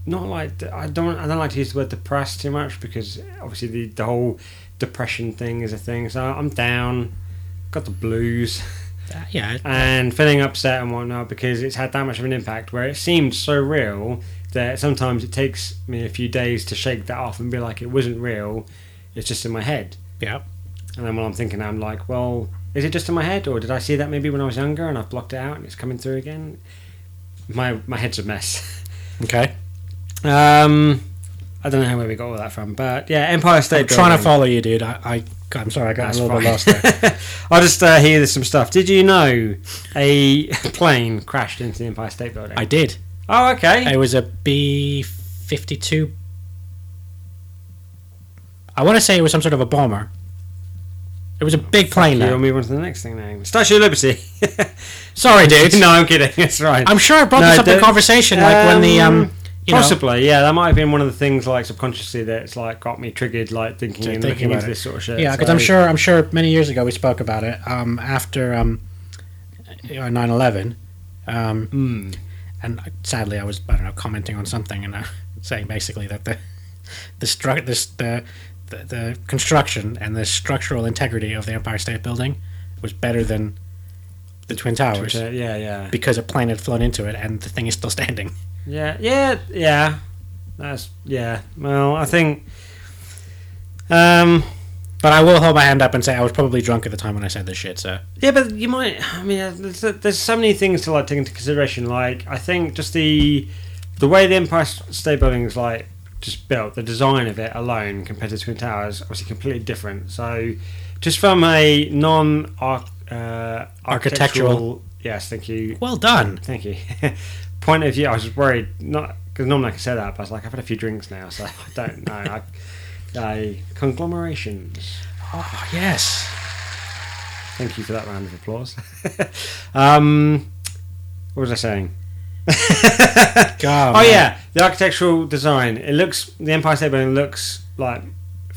Not like I don't. I don't like to use the word depressed too much because obviously the the whole depression thing is a thing. So I'm down, got the blues, Uh, yeah. and feeling upset and whatnot because it's had that much of an impact. Where it seemed so real that sometimes it takes me a few days to shake that off and be like, it wasn't real. It's just in my head. Yeah. And then while I'm thinking, I'm like, well, is it just in my head, or did I see that maybe when I was younger and I've blocked it out and it's coming through again? My my head's a mess. Okay. Um, I don't know where we got all that from, but yeah, Empire State. I'm trying to follow you, dude. I, I I'm sorry, I got That's a little fine. bit lost there. I'll just uh, hear some stuff. Did you know a plane crashed into the Empire State Building? I did. Oh, okay. It was a B fifty two. I want to say it was some sort of a bomber. It was a big plane. We'll move on to the next thing now. Statue of Liberty. Sorry, dude. no, I'm kidding. That's right. I'm sure I brought No, this up in the- conversation, like when the um, you know, Possibly, yeah. That might have been one of the things, like subconsciously, that's like got me triggered, like thinking and thinking looking about into it. this sort of shit. Yeah, because So- I'm sure I'm sure many years ago we spoke about it um, after um, 9/11, um, Mm. and sadly I was I don't know commenting on something and uh, saying basically that the the stru- this the, the the construction and the structural integrity of the Empire State Building was better than the Twin Towers Twitter, yeah, yeah, because a plane had flown into it and the thing is still standing. yeah, yeah, yeah. That's yeah. Well, I think. Um. But I will hold my hand up and say I was probably drunk at the time when I said this shit. So Yeah, but you might. I mean, uh, there's, there's so many things to like take into consideration. Like, I think just the the way the Empire State Building is like just built, the design of it alone compared to Twin Towers, obviously completely different. So, just from a non uh, architectural, yes, thank you, well done. thank you. Point of view, I was just worried not because normally I can say that, but I was like, I've had a few drinks now, so I don't know. I, I conglomerations. Oh yes. Thank you for that round of applause. um, what was I saying? God, oh man. yeah, the architectural design. It looks the Empire State Building looks like,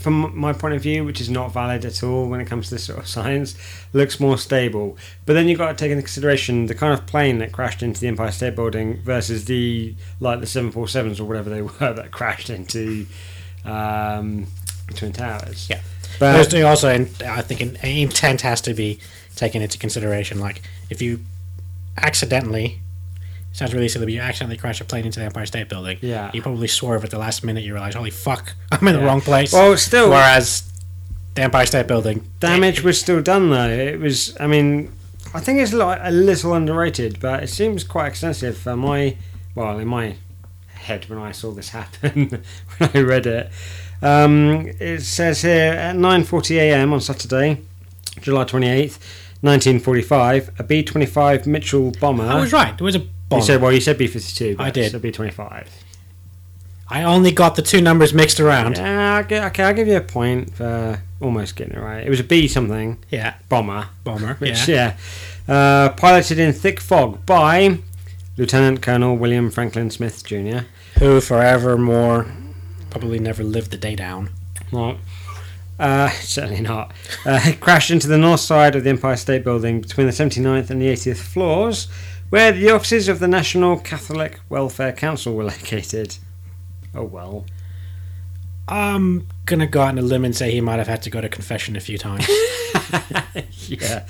from my point of view, which is not valid at all when it comes to this sort of science, looks more stable. But then you've got to take into consideration the kind of plane that crashed into the Empire State Building versus the like the seven four sevens or whatever they were that crashed into um, Twin Towers. Yeah. but also, in, I think, an intent has to be taken into consideration. Like, if you accidentally, sounds really silly, but you accidentally crash a plane into the Empire State Building, Yeah. you probably swerve at the last minute. You realize, holy fuck, I'm in the wrong place. well, still Whereas the Empire State Building, damage was still done though. It was, I mean, I think it's like a little underrated, but it seems quite extensive for my, well, in my head when I saw this happen, when I read it. Um, it says here at 9:40 a.m. on Saturday, July 28th, 1945, a B-25 Mitchell bomber. I was right. There was a You said, well, you said B-52. I did. So B-25. I only got the two numbers mixed around. Yeah. Yeah, okay, I'll give you a point for almost getting it right. It was a B something Yeah. bomber. bomber. Which, yeah. yeah. Uh, piloted in thick fog by Lieutenant Colonel William Franklin Smith Jr. Who forevermore probably never lived the day down. Well, uh, certainly not. Uh, crashed into the north side of the Empire State Building between the 79th and the 80th floors, where the offices of the National Catholic Welfare Council were located. Oh well. I'm gonna go out on a limb and say he might have had to go to confession a few times. yeah.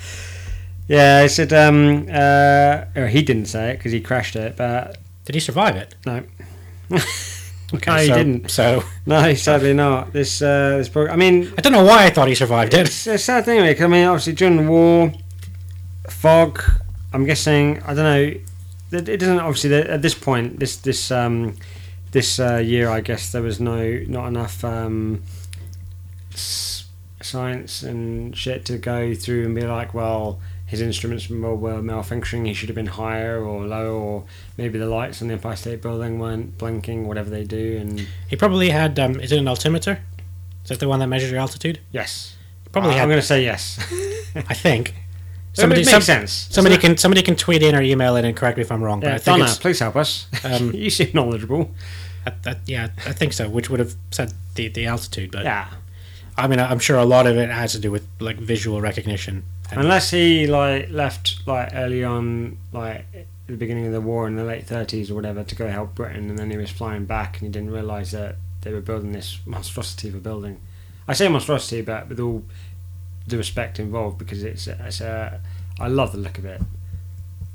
Yeah, I said, um, uh, or he didn't say it because he crashed it, but Did he survive it? no. Okay, no, he so, didn't. So No, sadly not. This, uh, this program. I mean, I don't know why I thought he survived it. it's a sad thing, Rick. I mean, obviously during the war, fog. I'm guessing. I don't know. It, doesn't obviously at this point. This this um this uh, year, I guess there was no not enough um s- science and shit to go through and be like, well, his instruments were, were malfunctioning. He should have been higher or lower, or maybe the lights on the Empire State Building weren't blinking. Whatever they do, and He probably had. Um, is it an altimeter? Is that the one that measures your altitude? yes, Probably I'm going to say yes. I think. Somebody Somebody, makes some- sense. somebody can somebody can tweet in or email in and correct me if I'm wrong. But I think Donna, it's, please help us. Um, you seem knowledgeable. I, I, yeah, I think so. Which would have said the, the altitude, but Yeah, I mean, I'm sure a lot of it has to do with like visual recognition. Unless he like left like early on, like the beginning of the war in the late thirties or whatever, to go help Britain, and then he was flying back and he didn't realise that they were building this monstrosity of a building. I say monstrosity, but with all the respect involved, because it's it's a. I love the look of it.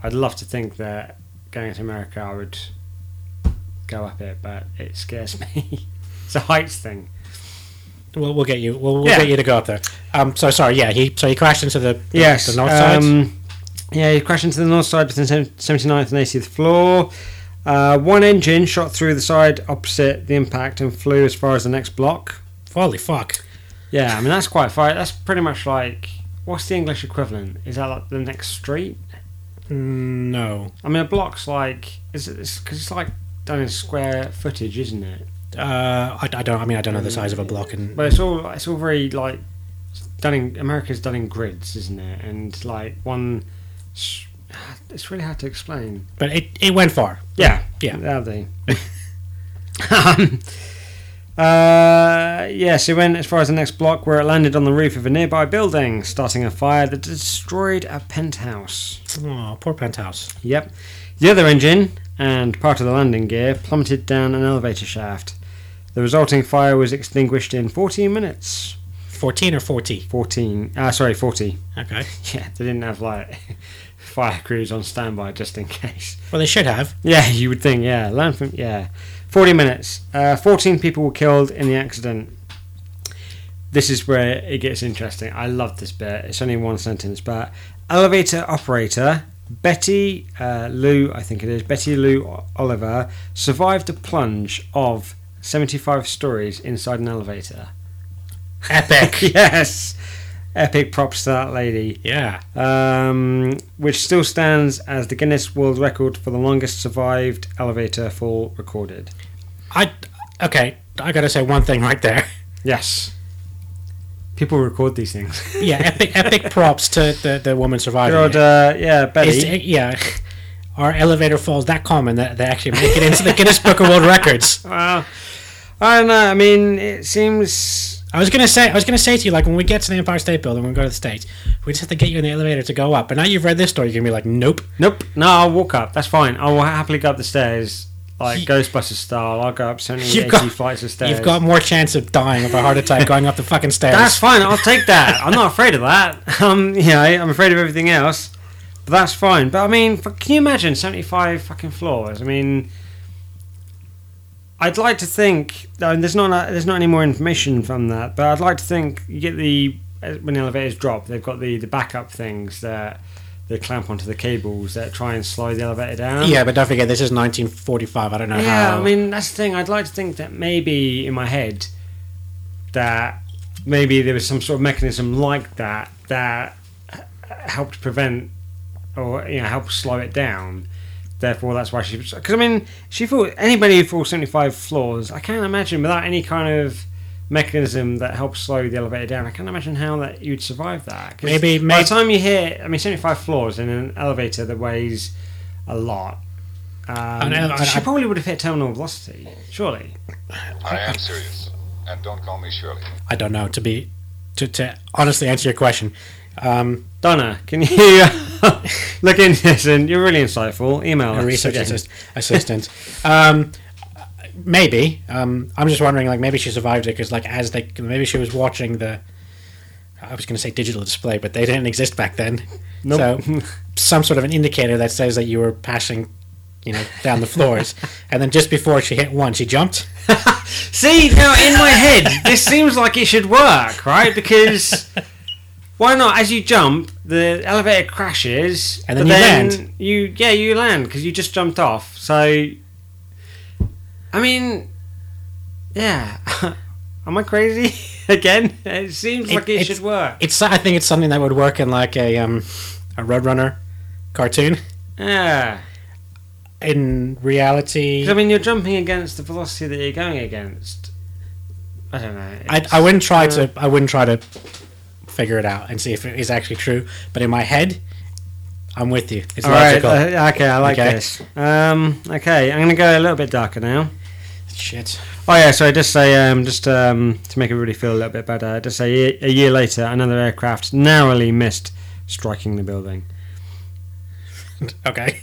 I'd love to think that going to America, I would go up it, but it scares me. it's a heights thing. we'll, we'll get you. We'll, we'll Yeah. get you to go up there. Um. So sorry. Yeah. He so he crashed into the, the Yes. the north side. um, Yeah, he crashed into the north side between 79th and 80th floor. Uh, one engine shot through the side opposite the impact and flew as far as the next block. Holy fuck! Yeah, I mean, that's quite far. That's pretty much like. What's the English equivalent? Is that like the next street? No. I mean, a block's like is it because it's like done in square footage, isn't it? Uh, I, I don't. I mean, I don't know the size of a block, and But it's all it's all very like done in America's done in grids, isn't it? And like one, it's really hard to explain. but it, it went far. Yeah, Yeah. that'll do. um, uh, yes, it went as far as the next block, where it landed on the roof of a nearby building, starting a fire that destroyed a penthouse. Oh, poor penthouse. Yep. The other engine and part of the landing gear plummeted down an elevator shaft. The resulting fire was extinguished in 14 minutes. Fourteen or forty? 14. Ah, sorry, 40. Okay. Yeah, they didn't have like fire crews on standby just in case. Well, they should have. Yeah, you would think. Yeah, learn from. Yeah, 40 minutes. Uh, 14 people were killed in the accident. This is where it gets interesting. I love this bit. It's only one sentence, but elevator operator Betty uh, Lou, I think it is Betty Lou Oliver, survived a plunge of 75 stories inside an elevator. Epic. yes, epic props to that lady. yeah. um, which still stands as the Guinness World Record for the longest survived elevator fall recorded. I. Okay. I gotta say one thing right there. Yes. People record these things. Yeah. Epic. epic props to the the woman surviving. Old, uh, yeah, Betty. Is- yeah. Our elevator falls that common that they actually make it into the Guinness Book of World Records. well, I don't know. I mean, it seems. I was gonna say, I was gonna say to you, like when we get to the Empire State Building, when we go to the States, we just have to get you in the elevator to go up. But now you've read this story, you're gonna be like, nope. Nope. No, I'll walk up. That's fine. I will happily go up the stairs, like You- Ghostbusters style. I'll go up 70, You've 80 got- flights of stairs. You've got more chance of dying of a heart attack going up the fucking stairs. That's fine. I'll take that. I'm not afraid of that. Um, you know, I'm afraid of everything else. But that's fine. But I mean, can you imagine 75 fucking floors? I mean, I'd like to think. uh, There's not. There's not any more information from that. But I'd like to think you get the uh, when the elevators drop, they've got the the backup things that they clamp onto the cables that try and slow the elevator down. yeah, but don't forget, this is 1945. I don't know Yeah, how. I mean that's the thing. I'd like to think that maybe in my head that maybe there was some sort of mechanism like that that helped prevent or you know help slow it down. Therefore, that's why she. Because I mean, she thought anybody who falls seventy-five floors. I can't imagine without any kind of mechanism that helps slow the elevator down. I can't imagine how that you'd survive that. Maybe- by the time you hit, I mean, seventy-five floors in an elevator that weighs a lot. Um, know, I- she I- probably would have hit terminal velocity, surely. I am serious. And don't call me Shirley. I don't know. To be, to, to honestly answer your question, um, Donna, can you look? And you're really insightful. Email a research assist, assistant. Um, maybe. Um, I'm just wondering, like, maybe she survived it because, like, as they, maybe she was watching the. I was going to say digital display, but they didn't exist back then. Nope. So, some sort of an indicator that says that you were passing, you know, down the floors, and then just before she hit one, she jumped. See, now in my head, this seems like it should work, right? Because why not? As you jump, the elevator crashes, And then you land. You yeah, you land because you just jumped off. So, I mean, yeah. Am I crazy again? It seems like it it's- should work. It's. I think it's something that would work in like a um, a Roadrunner cartoon. Yeah. In reality, 'Cause, I mean, you're jumping against the velocity that you're going against. I don't know. I, I wouldn't try uh, to I wouldn't try to figure it out and see if it is actually true. But in my head, I'm with you. It's All right. logical. uh, okay, I like Okay. this. Um, okay, I'm going to go a little bit darker now. Shit. Oh yeah, sorry. Just say um, just um, to make everybody feel a little bit better. I just say a a year later, another aircraft narrowly missed striking the building. Okay.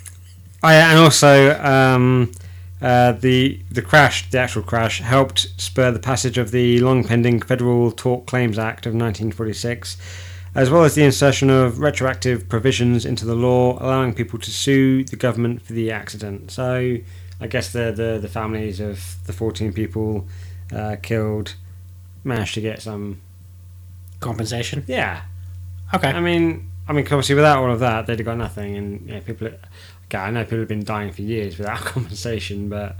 Oh yeah, and also um, uh, the the crash, the actual crash, helped spur the passage of the long pending Federal Tort Claims Act of 1946, as well as the insertion of retroactive provisions into the law allowing people to sue the government for the accident. So I guess the the, the families of the 14 people uh, killed managed to get some. Compensation. Yeah, Okay. I mean, I mean, obviously without all of that, they'd have got nothing, and yeah, people. Okay, I know people have been dying for years without compensation, but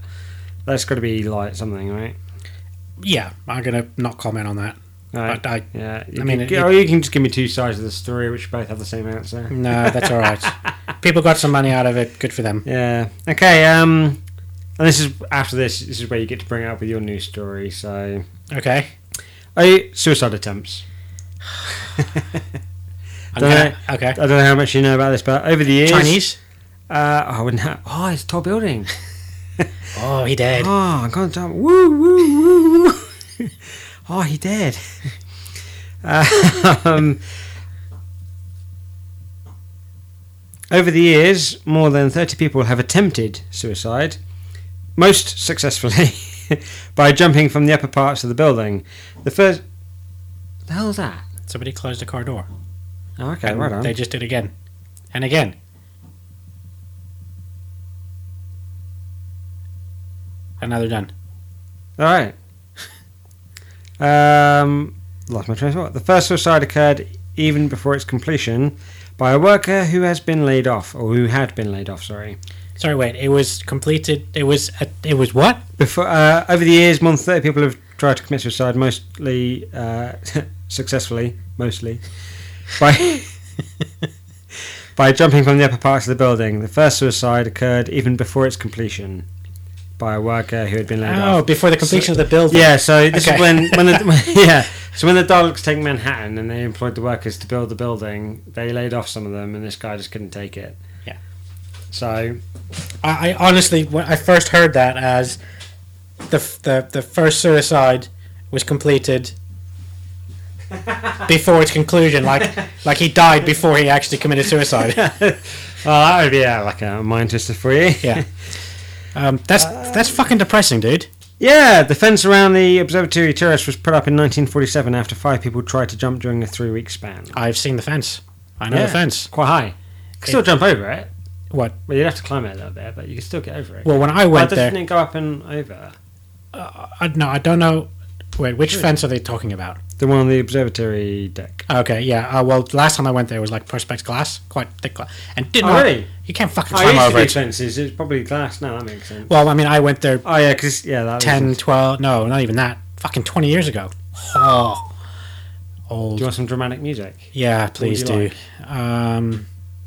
that's got to be like something, right? yeah, I'm gonna not comment on that. Right. But I Yeah. You I mean, can, it- or you can just give me two sides of the story, which both have the same answer. no, that's all right. people got some money out of it. Good for them. Yeah. Okay. Um, and this is after this. This is where you get to bring it up with your new story. So, Okay. oh, suicide attempts. Don't gonna- okay. I don't know how much you know about this, but over the years, Chinese. Uh, I wouldn't have. Oh, it's tall building. Oh, he did. Oh, I can't jump. Woo, woo, woo, woo. oh, he did. um, over the years, more than 30 people have attempted suicide, most successfully by jumping from the upper parts of the building. The first. The hell is that? Somebody closed the car door. Oh, okay, And right on. They just did again, and again. And now they're done. All right. Um, lost my train of thought. The first suicide occurred even before its completion by a worker who has been laid off, or who had been laid off. Sorry. Sorry, wait. It was completed. It was. A, it was what? Before uh, over the years, more than thirty people have tried to commit suicide, mostly uh, successfully, mostly by by jumping from the upper parts of the building. The first suicide occurred even before its completion by a worker who had been laid oh, off. Oh, before the completion of the building. Yeah, so this Okay. is when when the, yeah, so when the Daleks take Manhattan and they employed the workers to build the building, they laid off some of them, and this guy just couldn't take it. Yeah. So I, I honestly, when I first heard that as the the the first suicide was completed before its conclusion, like like he died before he actually committed suicide. well, that would be yeah, like a mind twister for you. Yeah. Um, that's that's fucking depressing, dude. Yeah, the fence around the observatory terrace was put up in 1947 after five people tried to jump during a three-week span. I've seen the fence. I know Yeah. the fence. Quite high. You can still jump over it. What? Well, you'd have to climb it a little bit, but you can still get over it. Well, when I went doesn't there, it go up and over? I, no, I don't know. Wait, which fence are they talking about? The one on the observatory deck. Okay, yeah. Uh, well, last time I went there was like perspex glass, quite thick glass, and didn't. Oh, really? You can't fucking Oh, climb used to over be it. fences. It's probably glass now. That makes sense. Well, I mean, I went there Oh yeah, because yeah, that 10, is- 12, no, not even that. Fucking 20 years ago. Oh. Do Old. you want some dramatic music? Yeah, please you do. Um, Do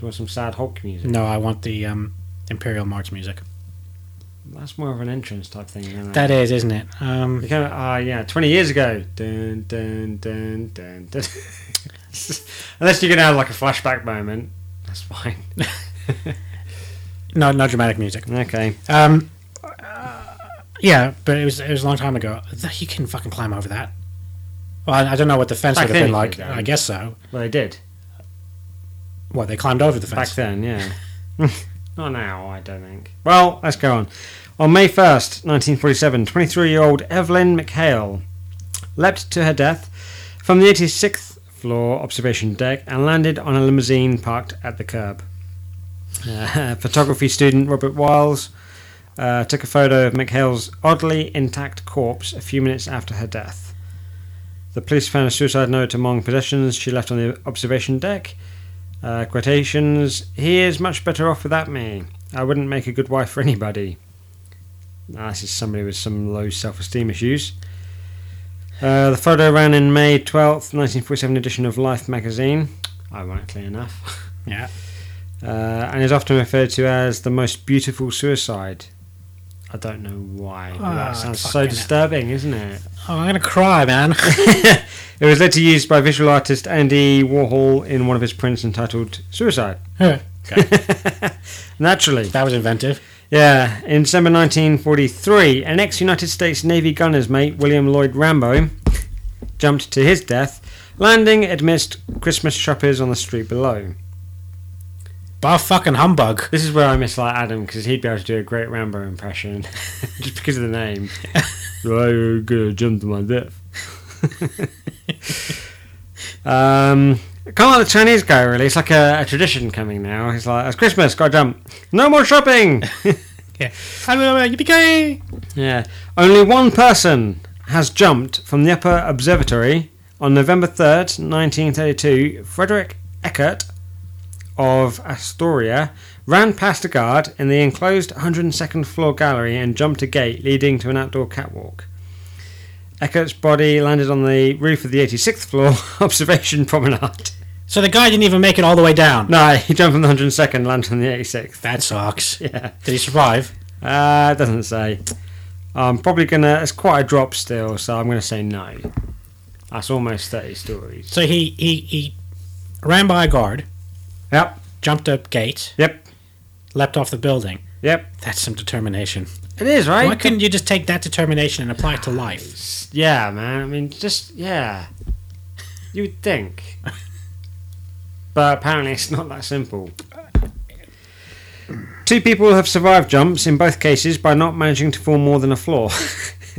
you want some sad Hulk music? no, I want the um, Imperial March music. That's more of an entrance type thing. Isn't That is, isn't it? Um, You kind of, ah, yeah, 20 years ago. Dun, dun, dun, dun, dun. Unless you're going to have like a flashback moment. That's fine. no, no dramatic music. okay. Um, uh, yeah, but it was it was a long time ago. You can fucking climb over that. Well, I, I don't know what the fence Back would have been like. I guess so. Well, they did. What they climbed over the fence Back then, yeah. Not now, I don't think. Well, let's go on. On May 1st, 1947, 23 year old Evelyn McHale leapt to her death from the 86th floor observation deck and landed on a limousine parked at the curb. Uh, photography student Robert Wiles uh, took a photo of McHale's oddly intact corpse a few minutes after her death. The police found a suicide note among possessions she left on the observation deck. Uh, quotations He is much better off without me. I wouldn't make a good wife for anybody. Now, this is somebody with some low self esteem issues. Uh, the photo ran in May 12th, 1947 edition of Life magazine, ironically enough, Yeah. uh, and is often referred to as the most beautiful suicide. I don't know why. Ah, that sounds so disturbing, isn't it? Oh, I'm gonna cry, man. it was later used by visual artist Andy Warhol in one of his prints entitled Suicide. Okay. Naturally. that was inventive. Yeah, in December 1943, an ex United States Navy gunner's mate, William Lloyd Rambo, jumped to his death, landing amidst Christmas shoppers on the street below. Bar fucking humbug. This is where I miss like Adam because he'd be able to do a great Rambo impression just because of the name. I'm gonna jump to my death. um, kind of like the Chinese guy, really. It's like a, a tradition coming now. He's like, it's Christmas, gotta jump. No more shopping. Yeah. Yeah. Only one person has jumped from the upper observatory on November 3rd, 1932. Frederick Eckert of Astoria ran past a guard in the enclosed 102nd floor gallery and jumped a gate leading to an outdoor catwalk. Eckert's body landed on the roof of the 86th floor observation promenade. So the guy didn't even make it all the way down. No, he jumped from the 102nd, landed on the 86th. That sucks. Yeah. Did he survive? Uh, it doesn't say. I'm probably gonna. It's quite a drop still, so I'm gonna say no. That's almost 30 stories. So he, he, he ran by a guard, Yep. jumped up gate. Yep. leapt off the building. Yep. That's some determination. It is right. Why couldn't you just take that determination and apply it to life? Yeah, man. I mean, just yeah. You would think, but apparently it's not that simple. Two people have survived jumps in both cases by not managing to fall more than a floor.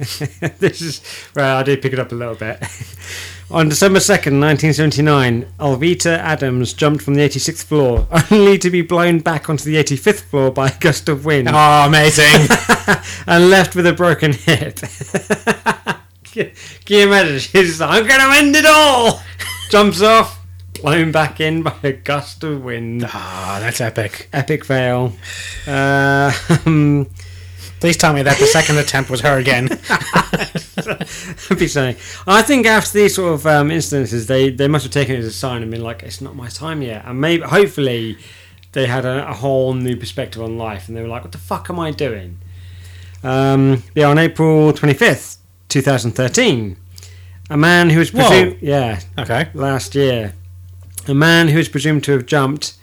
this is well, I did pick it up a little bit. On December 2nd, 1979, Elvita Adams jumped from the 86th floor, only to be blown back onto the 85th floor by a gust of wind Oh, amazing. and left with a broken hip. can, you imagine? She's like, I'm going to end it all! Jumps off, blown back in by a gust of wind. Ah, that's epic. Epic fail. Uh, um, Please tell me that the second attempt was her again. That'd be something. I think after these sort of um, instances, they, they must have taken it as a sign and been like, "It's not my time yet," and maybe, hopefully, they had a, a whole new perspective on life, and they were like, "What the fuck am I doing?" Um, yeah, on April twenty fifth, two thousand thirteen, a man who was presumed yeah Okay. last year, a man who is presumed to have jumped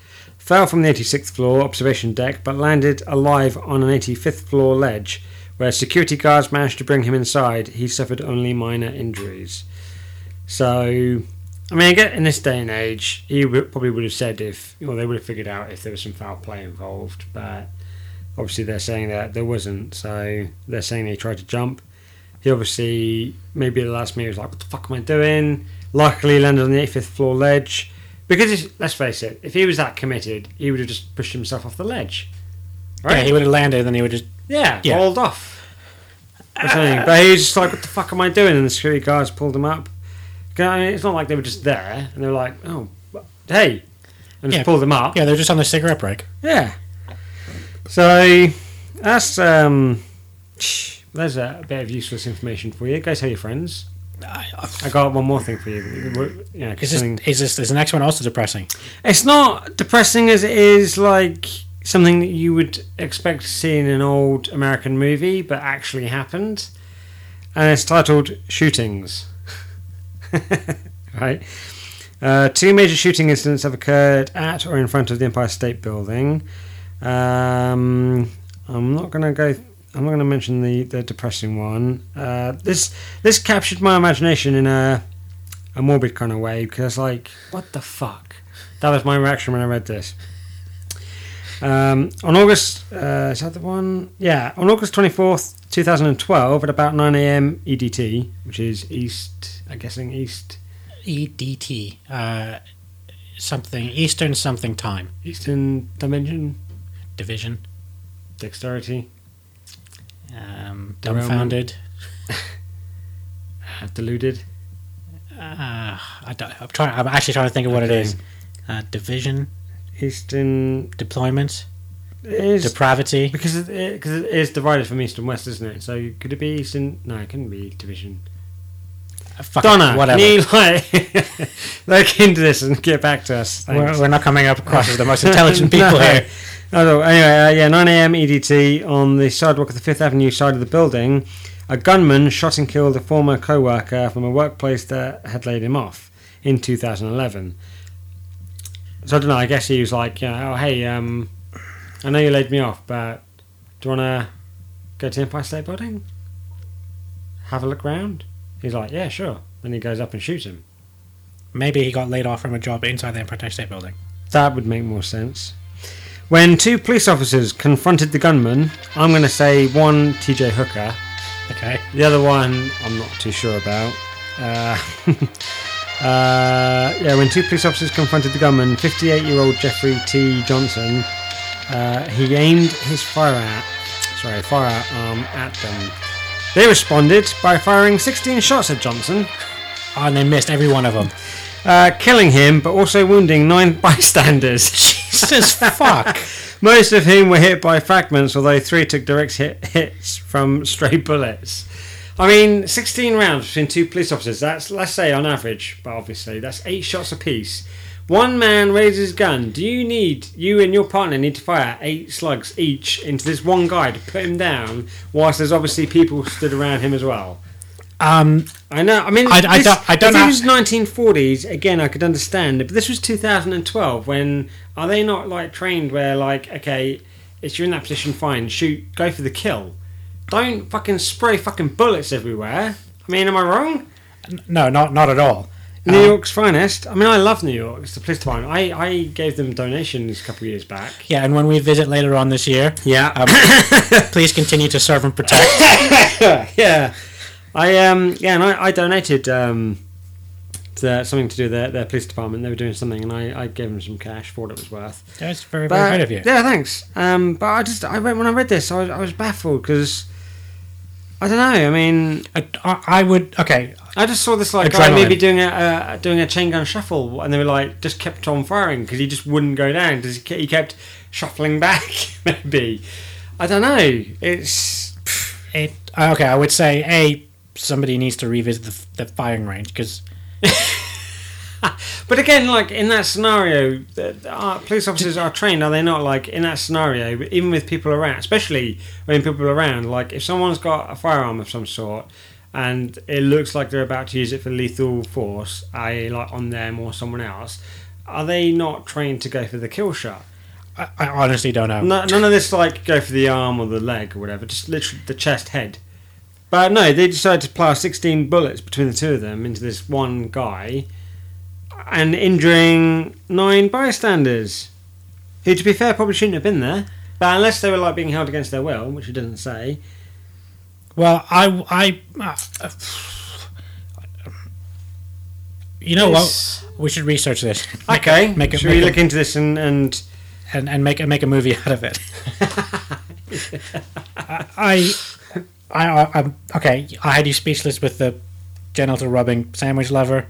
fell from the 86th floor observation deck but landed alive on an 85th floor ledge where security guards managed to bring him inside. He suffered only minor injuries. So, I mean, again, in this day and age, he probably would have said if, well, they would have figured out if there was some foul play involved, but obviously they're saying that there wasn't. So they're saying he tried to jump. He obviously, maybe at the last minute, was like, what the fuck am I doing? Luckily, landed on the 85th floor ledge. Because, let's face it, if he was that committed, he would have just pushed himself off the ledge. Right? Yeah, he would have landed, and he would just. Yeah, Yeah. hauled off. Or. But he was just like, what the fuck am I doing? And the security guards pulled him up. I mean, it's not like they were just there and they were like, oh, hey. And just Yeah. pulled him up. Yeah, they're just on the cigarette break. Yeah. So that's um there's a bit of useless information for you. Go tell your friends. I got one more thing for you. Yeah, Is this, something- is this is the next one also depressing? it's not depressing as it is like something that you would expect to see in an old American movie, but actually happened. And it's titled Shootings. right? Uh, two major shooting incidents have occurred at or in front of the Empire State Building. Um, I'm not going to go. I'm not going to mention the, the depressing one. Uh, this this captured my imagination in a a morbid kind of way because, like, what the fuck? That was my reaction when I read this. Um, on August, uh, is that the one? Yeah, on August 24th, 2012, at about 9 a.m. EDT, which is East, I'm guessing East, EDT. Uh, something Eastern something time Eastern Dimension, division. Dexterity, Um, dumbfounded. uh, Deluded. Uh, I don't, I'm trying. I'm actually trying to think of what it Okay. is. Uh, division, Eastern deployment, it is depravity. because it, it, cause it is divided from East and West, isn't it? So could it be Eastern? No, it couldn't be Division. Fuck it, Donna, whatever. can you like look into this and get back to us? We're, we're not coming up across as the most intelligent people No. here. At all. Anyway, uh, yeah, 9 a.m. EDT on the sidewalk of the Fifth Avenue side of the building. A gunman shot and killed a former co-worker from a workplace that had laid him off in 2011. So I don't know. I guess he was like, yeah, oh hey, um, I know you laid me off, but do you want to go to the Empire State Building? Have a look round. He's like, yeah, sure. Then he goes up and shoots him. Maybe he got laid off from a job inside the Empire State Building. That would make more sense. When two police officers confronted the gunman, I'm going to say one TJ Hooker, Okay. the other one I'm not too sure about. Uh, uh, yeah, when two police officers confronted the gunman, 58 year old Jeffrey T. Johnson, uh, he aimed his firearm, sorry, firearm at them. They responded by firing 16 shots at Johnson, Oh, and they missed every one of them. Uh, killing him but also wounding nine bystanders. Jesus fuck. Most of whom were hit by fragments, although three took direct hit, hits from stray bullets. I mean, 16 rounds between two police officers, that's, let's say on average, but obviously, that's eight shots apiece, One man raises his gun. Do you need you and your partner need to fire eight slugs each into this one guy to put him down, whilst there's obviously people stood around him as well? Um, I know. I mean, I- I this- don't- I don't If know- it was 1940s, again, I could understand it. But this was 2012. When are they not like trained? Where like, okay, if you're in that position, fine, shoot, go for the kill. Don't fucking spray fucking bullets everywhere. I mean, am I wrong? no, not not at all. New Um, York's finest. I mean, I love New York. It's the police department. I, I gave them donations a couple of years back. Yeah, and when we visit later on this year, Yeah. um, please continue to serve and protect. yeah. I um yeah, and I, I donated um to something to do with their, their police department. They were doing something, and I, I gave them some cash for what it was worth. That's very But, very kind of you. Yeah, thanks. Um, but I just I read, when I read this, I was I was baffled because I don't know. I mean, I, I would okay. I just saw this like guy maybe doing a uh, doing a chain gun shuffle, and they were like just kept on firing because he just wouldn't go down because he, he kept shuffling back. maybe I don't know. It's It okay. I would say a somebody needs to revisit the, the firing range because But again, like in that scenario, uh, police officers are trained, are they not? Like in that scenario, even with people around, especially when people are around, like if someone's got a firearm of some sort and it looks like they're about to use it for lethal force, i.e., like on them or someone else, are they not trained to go for the kill shot? I, I honestly don't know. No, none of this like go for the arm or the leg or whatever, just literally the chest head. But no, they decided to plough 16 bullets between the two of them into this one guy and injuring nine bystanders. Who, to be fair, probably shouldn't have been there. But unless they were like being held against their will, which it doesn't say. Well, I I. Uh, you know what? We should research this. Make a- Okay, make it. should make we a- look into this and, and and, and make a make a movie out of it. I, I, I, I'm okay. I had you speechless with the genital rubbing sandwich lover.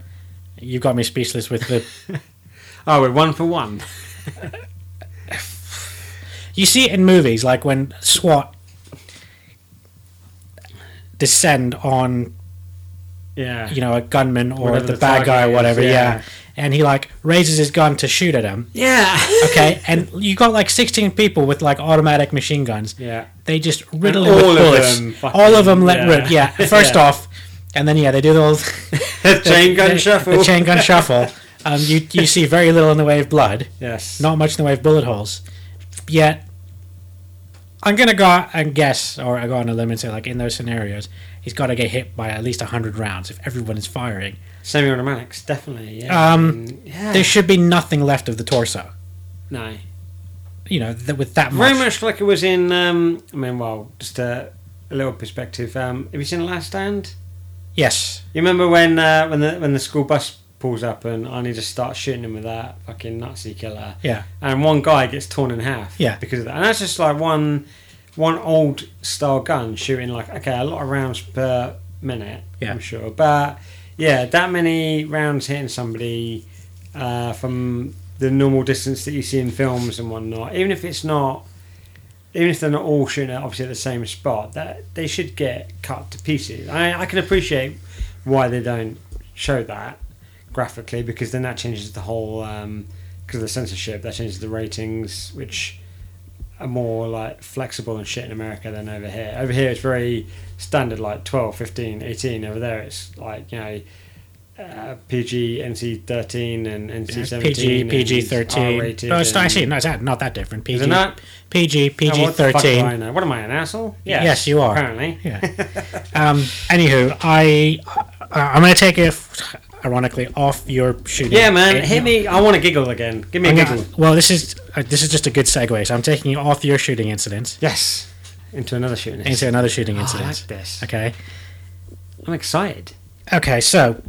You got me speechless with the. oh, we're one for one. You see it in movies, like when SWAT descend on Yeah, you know a gunman or Whatever the, the bad guy or is, whatever. yeah. yeah, and he like raises his gun to shoot at him. yeah, Okay, and you got like 16 people with like automatic machine guns. yeah. They just riddle him all with of bullets. them fucking- all of them let yeah. rip. Yeah, first Yeah. off, and then yeah, they do the whole chain gun the, shuffle. The chain gun shuffle. Um, you you see very little in the way of blood, Yes. not much in the way of bullet holes. Yet, I'm gonna go and guess, or I go on a limb and say, like in those scenarios, he's got to get hit by at least hundred rounds if everyone is firing. Semi-automatics, definitely. Yeah. Um, yeah. There should be nothing left of the torso. no. You know, th- with that Very much. much like it was in. Um, I mean, well, just a, a little perspective. Um, have you seen The Last Stand? Yes. You remember when uh, when the when the school bus pulls up and Arnie just starts shooting him with that fucking Nazi killer, Yeah. and one guy gets torn in half. Yeah. Because of that, and that's just like one one old style gun shooting like okay a lot of rounds per minute. Yeah. I'm sure, but yeah, that many rounds hitting somebody uh, from the normal distance that you see in films and whatnot, even if it's not. Even if they're not all shooting at obviously at the same spot, that they should get cut to pieces. I, I can appreciate why they don't show that graphically because then that changes the whole because of the censorship that changes the ratings which more like flexible and shit in America than over here over here it's very standard like 12 15 18 over there it's like you know uh, PG NC 13 and NC 17 PG, PG thirteen. rated No, it's not, actually no, it's not, not that different. PG, is it not PG, Oh, PG what the fuck do I thirteen. know? what am I an asshole Yes, you are. apparently Yeah. Um. Anywho, I uh, I'm gonna take it, ironically, off your shooting. yeah man hit me I want to giggle again give me a I'm giggle well, this is uh, this is just a good segue. So I'm taking you off your shooting incident yes into another shooting into another shooting Oh, I incident. like this Okay. I'm excited Okay. So.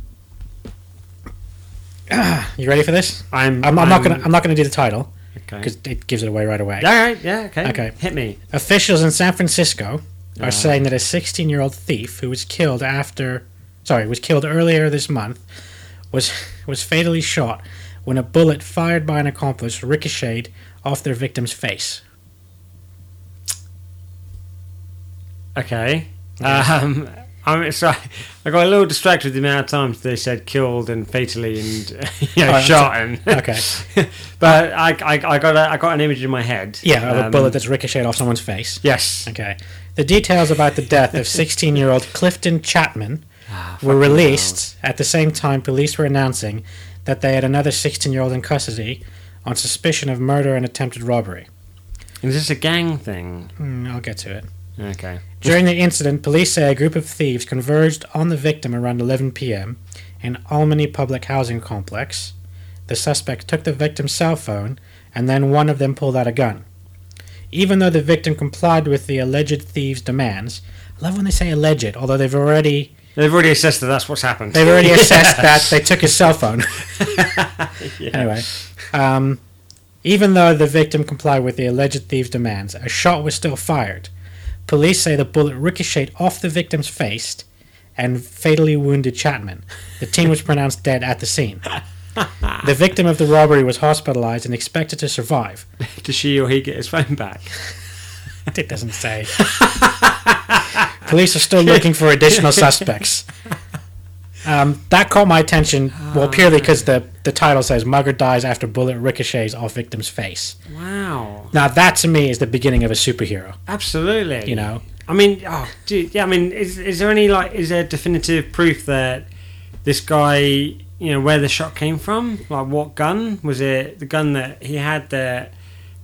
You ready for this? I'm I'm, I'm not gonna I'm not gonna do the title okay because it gives it away right away. all right yeah okay Okay. hit me Officials in San Francisco are saying that a 16 year old thief who was killed after, sorry, was killed earlier this month, was was fatally shot when a bullet fired by an accomplice ricocheted off their victim's face. Okay. Um, I mean, so I got a little distracted with the amount of times they said killed and fatally and you know, Oh, shot and Okay. but I, I, I got a, I got an image in my head. Yeah, of a Um, bullet that's ricocheted off someone's face. Yes. Okay. The details about the death of 16 year old Clifton Chapman Ah, were released at the same time police were announcing that they had another 16 year old in custody on suspicion of murder and attempted robbery. Is this a gang thing? Hmm, I'll get to it. Okay. During the incident, police say a group of thieves converged on the victim around 11 p.m. in Albany Public Housing Complex. The suspect took the victim's cell phone, and then one of them pulled out a gun. Even though the victim complied with the alleged thieves' demands, I love when they say alleged, although they've already They've already assessed that that's what's happened. they've already assessed that they took his cell phone. Yeah. Anyway, um, even though the victim complied with the alleged thief's demands, a shot was still fired. Police say the bullet ricocheted off the victim's face and fatally wounded Chapman. The teen was pronounced dead at the scene. The victim of the robbery was hospitalized and expected to survive. Does she or he get his phone back? It doesn't say. Police are still looking for additional suspects. Um, that caught my attention, well, purely because the, the title says Mugger dies after bullet ricochets off victim's face. Wow. Now, that to me is the beginning of a superhero, Absolutely. you know? I mean, oh, dude, yeah. I mean, is is there any like, is there definitive proof that this guy, you know, where the shot came from? Like, what gun was it? The gun that he had that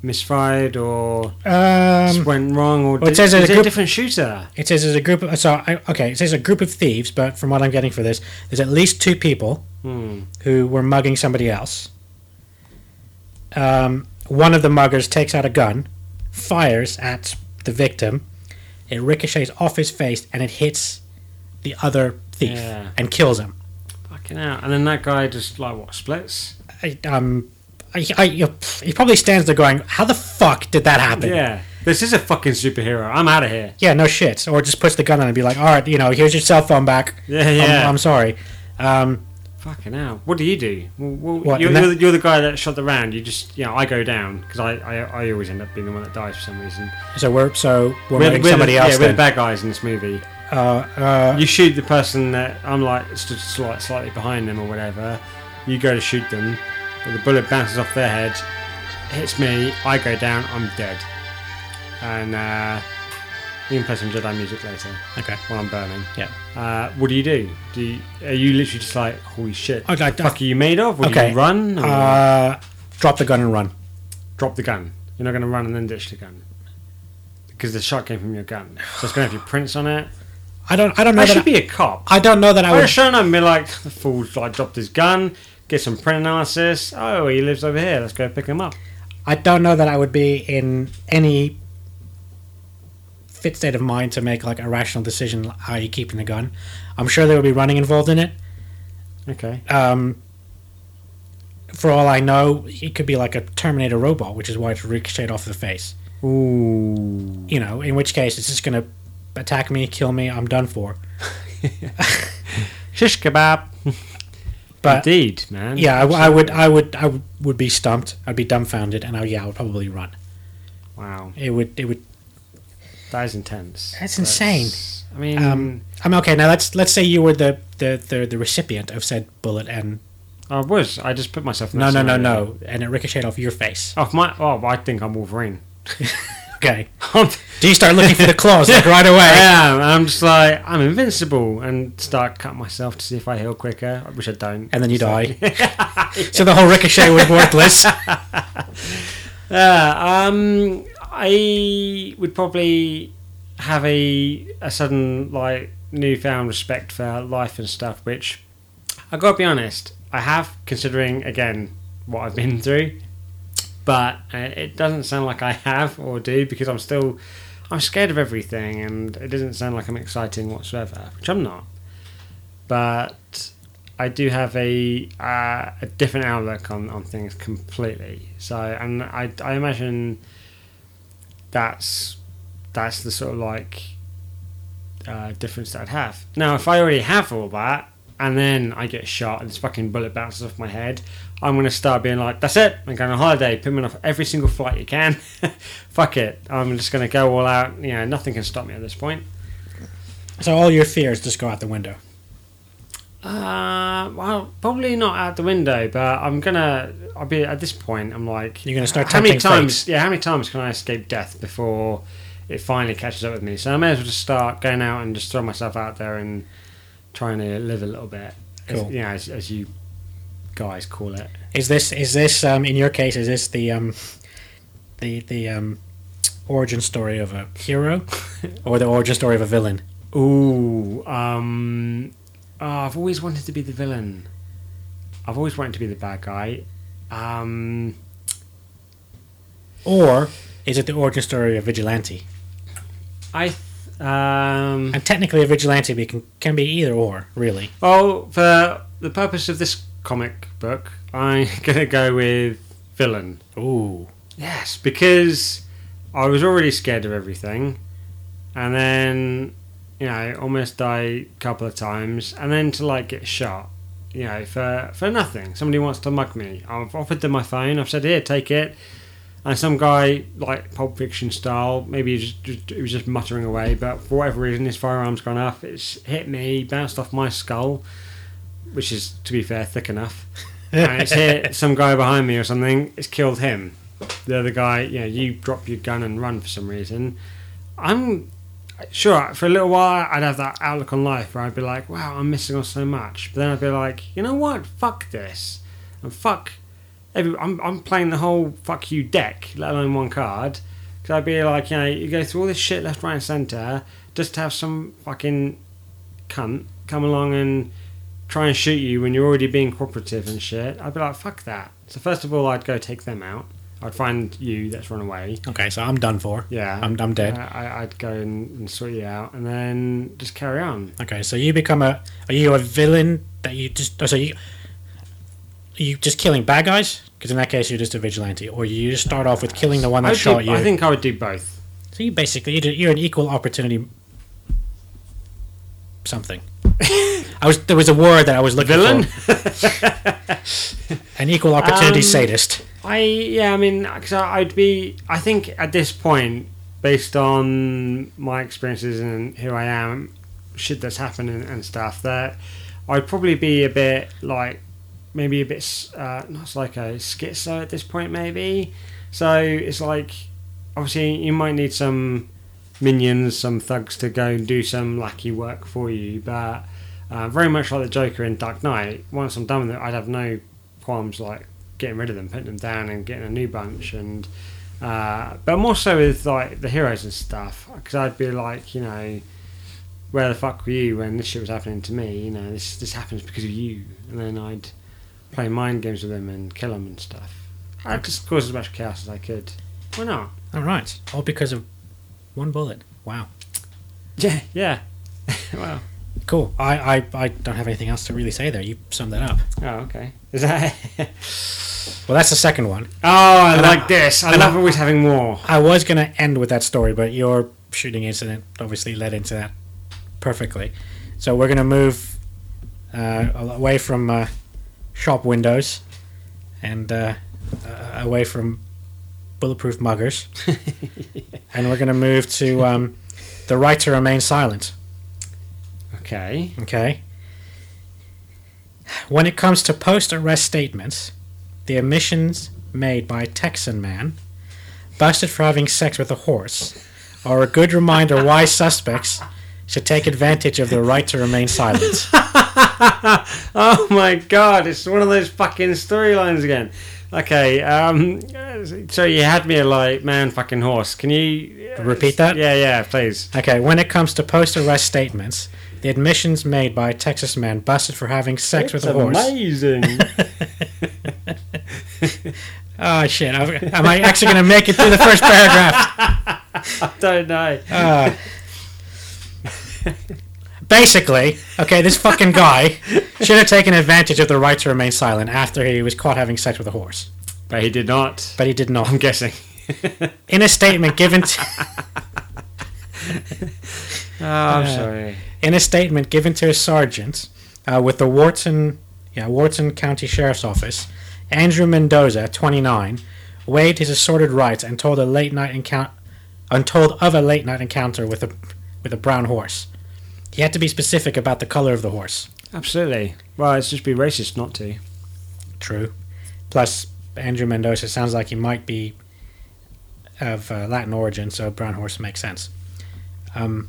misfired or Um, went wrong, or well, it says there's is a it a different shooter? it says there's a group of, so, I, okay, it says a group of thieves, but from what I'm getting for this, there's at least two people Hmm. who were mugging somebody else. Um, one of the muggers takes out a gun, fires at the victim, it ricochets off his face, and it hits the other thief Yeah. and kills him. Fucking out. And then that guy just like what splits? I, um, I, I, he probably stands there going, "How the fuck did that happen?" Yeah. This is a fucking superhero. I'm out of here. Yeah, no shit. Or just puts the gun on and be like, "All right, you know, here's your cell phone back. Yeah, I'm, yeah. I'm sorry." Um, Fucking hell. What do you do? Well, What, you're, that- you're, the, you're the guy that shot the round. You just, you know, I go down because I, I, I always end up being the one that dies for some reason. so we're so we're, We're, we're somebody the, else. Yeah, we're the bad guys in this movie. Uh, uh, You shoot the person that I'm like stood slight, slightly behind them or whatever. You go to shoot them. The bullet bounces off their head, hits me. I go down. I'm dead. And uh, you can play some Jedi music later okay. while I'm burning. Yeah. Uh, what do you do? Do you, are you literally just like, holy shit? Okay, What the fuck are you made of? Do Okay. you run? Or Uh, drop the gun and run. drop the gun? You're not going to run and then ditch the gun because the shot came from your gun. So it's going to have your prints on it. I don't. I don't know I that. should I, be a cop. I don't know that I I would have would. shown up and be like, the fool like dropped his gun, get some print analysis. Oh, he lives over here. Let's go pick him up. I don't know that I would be in any fit state of mind to make like a rational decision. Are you keeping the gun? I'm sure there would be running involved in it. Okay. Um, for all I know, it could be like a Terminator robot, which is why it's ricocheted off the face. Ooh. You know, in which case it's just gonna attack me, kill me. I'm done for. Shish kebab. But Indeed, man. yeah, I, I would, I would, I would, would be stumped. I'd be dumbfounded, and I, yeah, I would probably run. Wow. It would, it would. That is intense. That's insane. I mean, Um, I'm okay. Now let's let's say you were the the, the, the recipient of said bullet, and I was. I just put myself no, no, no, no, and it ricocheted off your face. Off my. Oh, I think I'm Wolverine. Okay. Do you start looking for the claws like right I away? am. I'm just like I'm invincible, and start cutting myself to see if I heal quicker, which I don't. And then you So- die. So the whole ricochet was worthless. Yeah, um, I would probably have a a sudden like newfound respect for life and stuff, which I gotta be honest, I have considering again what I've been through, but uh, it doesn't sound like I have or do because I'm still I'm scared of everything, and it doesn't sound like I'm exciting whatsoever, which I'm not. But I do have a uh, a different outlook on, on things completely. So, and I, I imagine that's that's the sort of like uh, difference that I'd have. Now, if I already have all that, and then I get shot and this fucking bullet bounces off my head, I'm gonna start being like, "That's it! I'm going on holiday. Put me off every single flight you can. Fuck it! I'm just gonna go all out. You know, nothing can stop me at this point." So all your fears just go out the window. Uh, well, probably not out the window, but I'm gonna. I'll be at this point. I'm like, You're gonna start How many times? fate. Yeah, how many times can I escape death before it finally catches up with me? So I may as well just start going out and just throw myself out there and trying to live a little bit. as- Cool. you know, as, as you guys call it. Is this is this um, in your case? Is this the um, the the um, origin story of a hero, or the origin story of a villain? Ooh, um, oh, I've always wanted to be the villain. I've always wanted to be the bad guy. Um, Or is it the origin story of vigilante? I, th- um, And technically, a vigilante can, can be either or, really. well, for the purpose of this comic book, I'm gonna go with villain. Ooh, Yes, because I was already scared of everything, and then you know almost die a couple of times, and then to like get shot, you know, for for nothing. Somebody wants to mug me. I've offered them my phone. I've said, "Here, take it." And some guy, like Pulp Fiction style, maybe he, just, just, he was just muttering away, but for whatever reason, his firearm's gone off. It's hit me, bounced off my skull, which is, to be fair, thick enough. and it's hit some guy behind me or something. It's killed him. The other guy, you know, you drop your gun and run for some reason. I'm sure for a little while I'd have that outlook on life where I'd be like, wow, I'm missing on so much. But then I'd be like, you know what? Fuck this. And fuck. Every, I'm, I'm playing the whole fuck you deck, let alone one card. Because I'd be like, you know, you go through all this shit left, right, and centre just to have some fucking cunt come along and try and shoot you when you're already being cooperative and shit. I'd be like, fuck that. So first of all, I'd go take them out. I'd find you that's run away. okay, so I'm done for. Yeah, I'm, I'm dead. I, I'd go and, and sort you out, and then just carry on. Okay, so you become a. Are you a villain that you just. Oh, so you. Are you just killing bad guys? Because in that case, you're just a vigilante. Or you just start off with killing the one that shot do, you. I think I would do both. so you basically. You're you're an equal opportunity. Something. I was there was a word that I was looking Villain. for. An equal opportunity Um, sadist. I yeah, I mean, cause I- I'd be. I think at this point, based on my experiences and who I am, shit that's happened and, and stuff, that I'd probably be a bit like maybe a bit uh, not like a schizo at this point, maybe. So it's like obviously you might need some minions, some thugs to go and do some lackey work for you, but uh, very much like the Joker in Dark Knight. Once I'm done with it, I'd have no qualms like getting rid of them, putting them down, and getting a new bunch. And uh, but more so with like the heroes and stuff, because I'd be like, you know, where the fuck were you when this shit was happening to me? You know, this this happens because of you, and then I'd play mind games with them and kill them and stuff. I'd just cause as much chaos as I could. Why not? All right. All because of one bullet. Wow. Yeah, yeah. wow. Cool. I, I, I don't have anything else to really say there. You summed that up. oh okay. Is that? Well, that's the second one. oh, I And like I- this. I love I- always having more. I was going to end with that story, but your shooting incident obviously led into that perfectly. So we're going to move uh, away from uh, shop windows and uh, uh, away from bulletproof muggers. and we're going to move to um, the right to remain silent. Okay. Okay. When it comes to post arrest statements, the omissions made by a Texan man busted for having sex with a horse are a good reminder why suspects should take advantage of their right to remain silent. oh my god, it's one of those fucking storylines again. Okay, um, so you had me like man fucking horse. Can you Repeat that? Yeah, yeah, please. Okay, when it comes to post arrest statements, the admissions made by a Texas man busted for having sex with a horse. amazing. Oh shit! Am I actually going to make it through the first paragraph? I don't know. Uh, basically, okay, this fucking guy should have taken advantage of the right to remain silent after he was caught having sex with a horse, But he did not. but he did not. I'm guessing. In a statement given to, Oh, I'm Uh, sorry. in a statement given to a sergeant uh, with the Wharton, yeah, Wharton County Sheriff's Office, Andrew Mendoza, 29, waived his assorted rights and told a late night encounter, and told of a late night encounter with a with a brown horse. He had to be specific about the color of the horse. Absolutely. Well, it's just be racist not to. True. Plus, Andrew Mendoza sounds like he might be of uh, Latin origin, so brown horse makes sense. Um,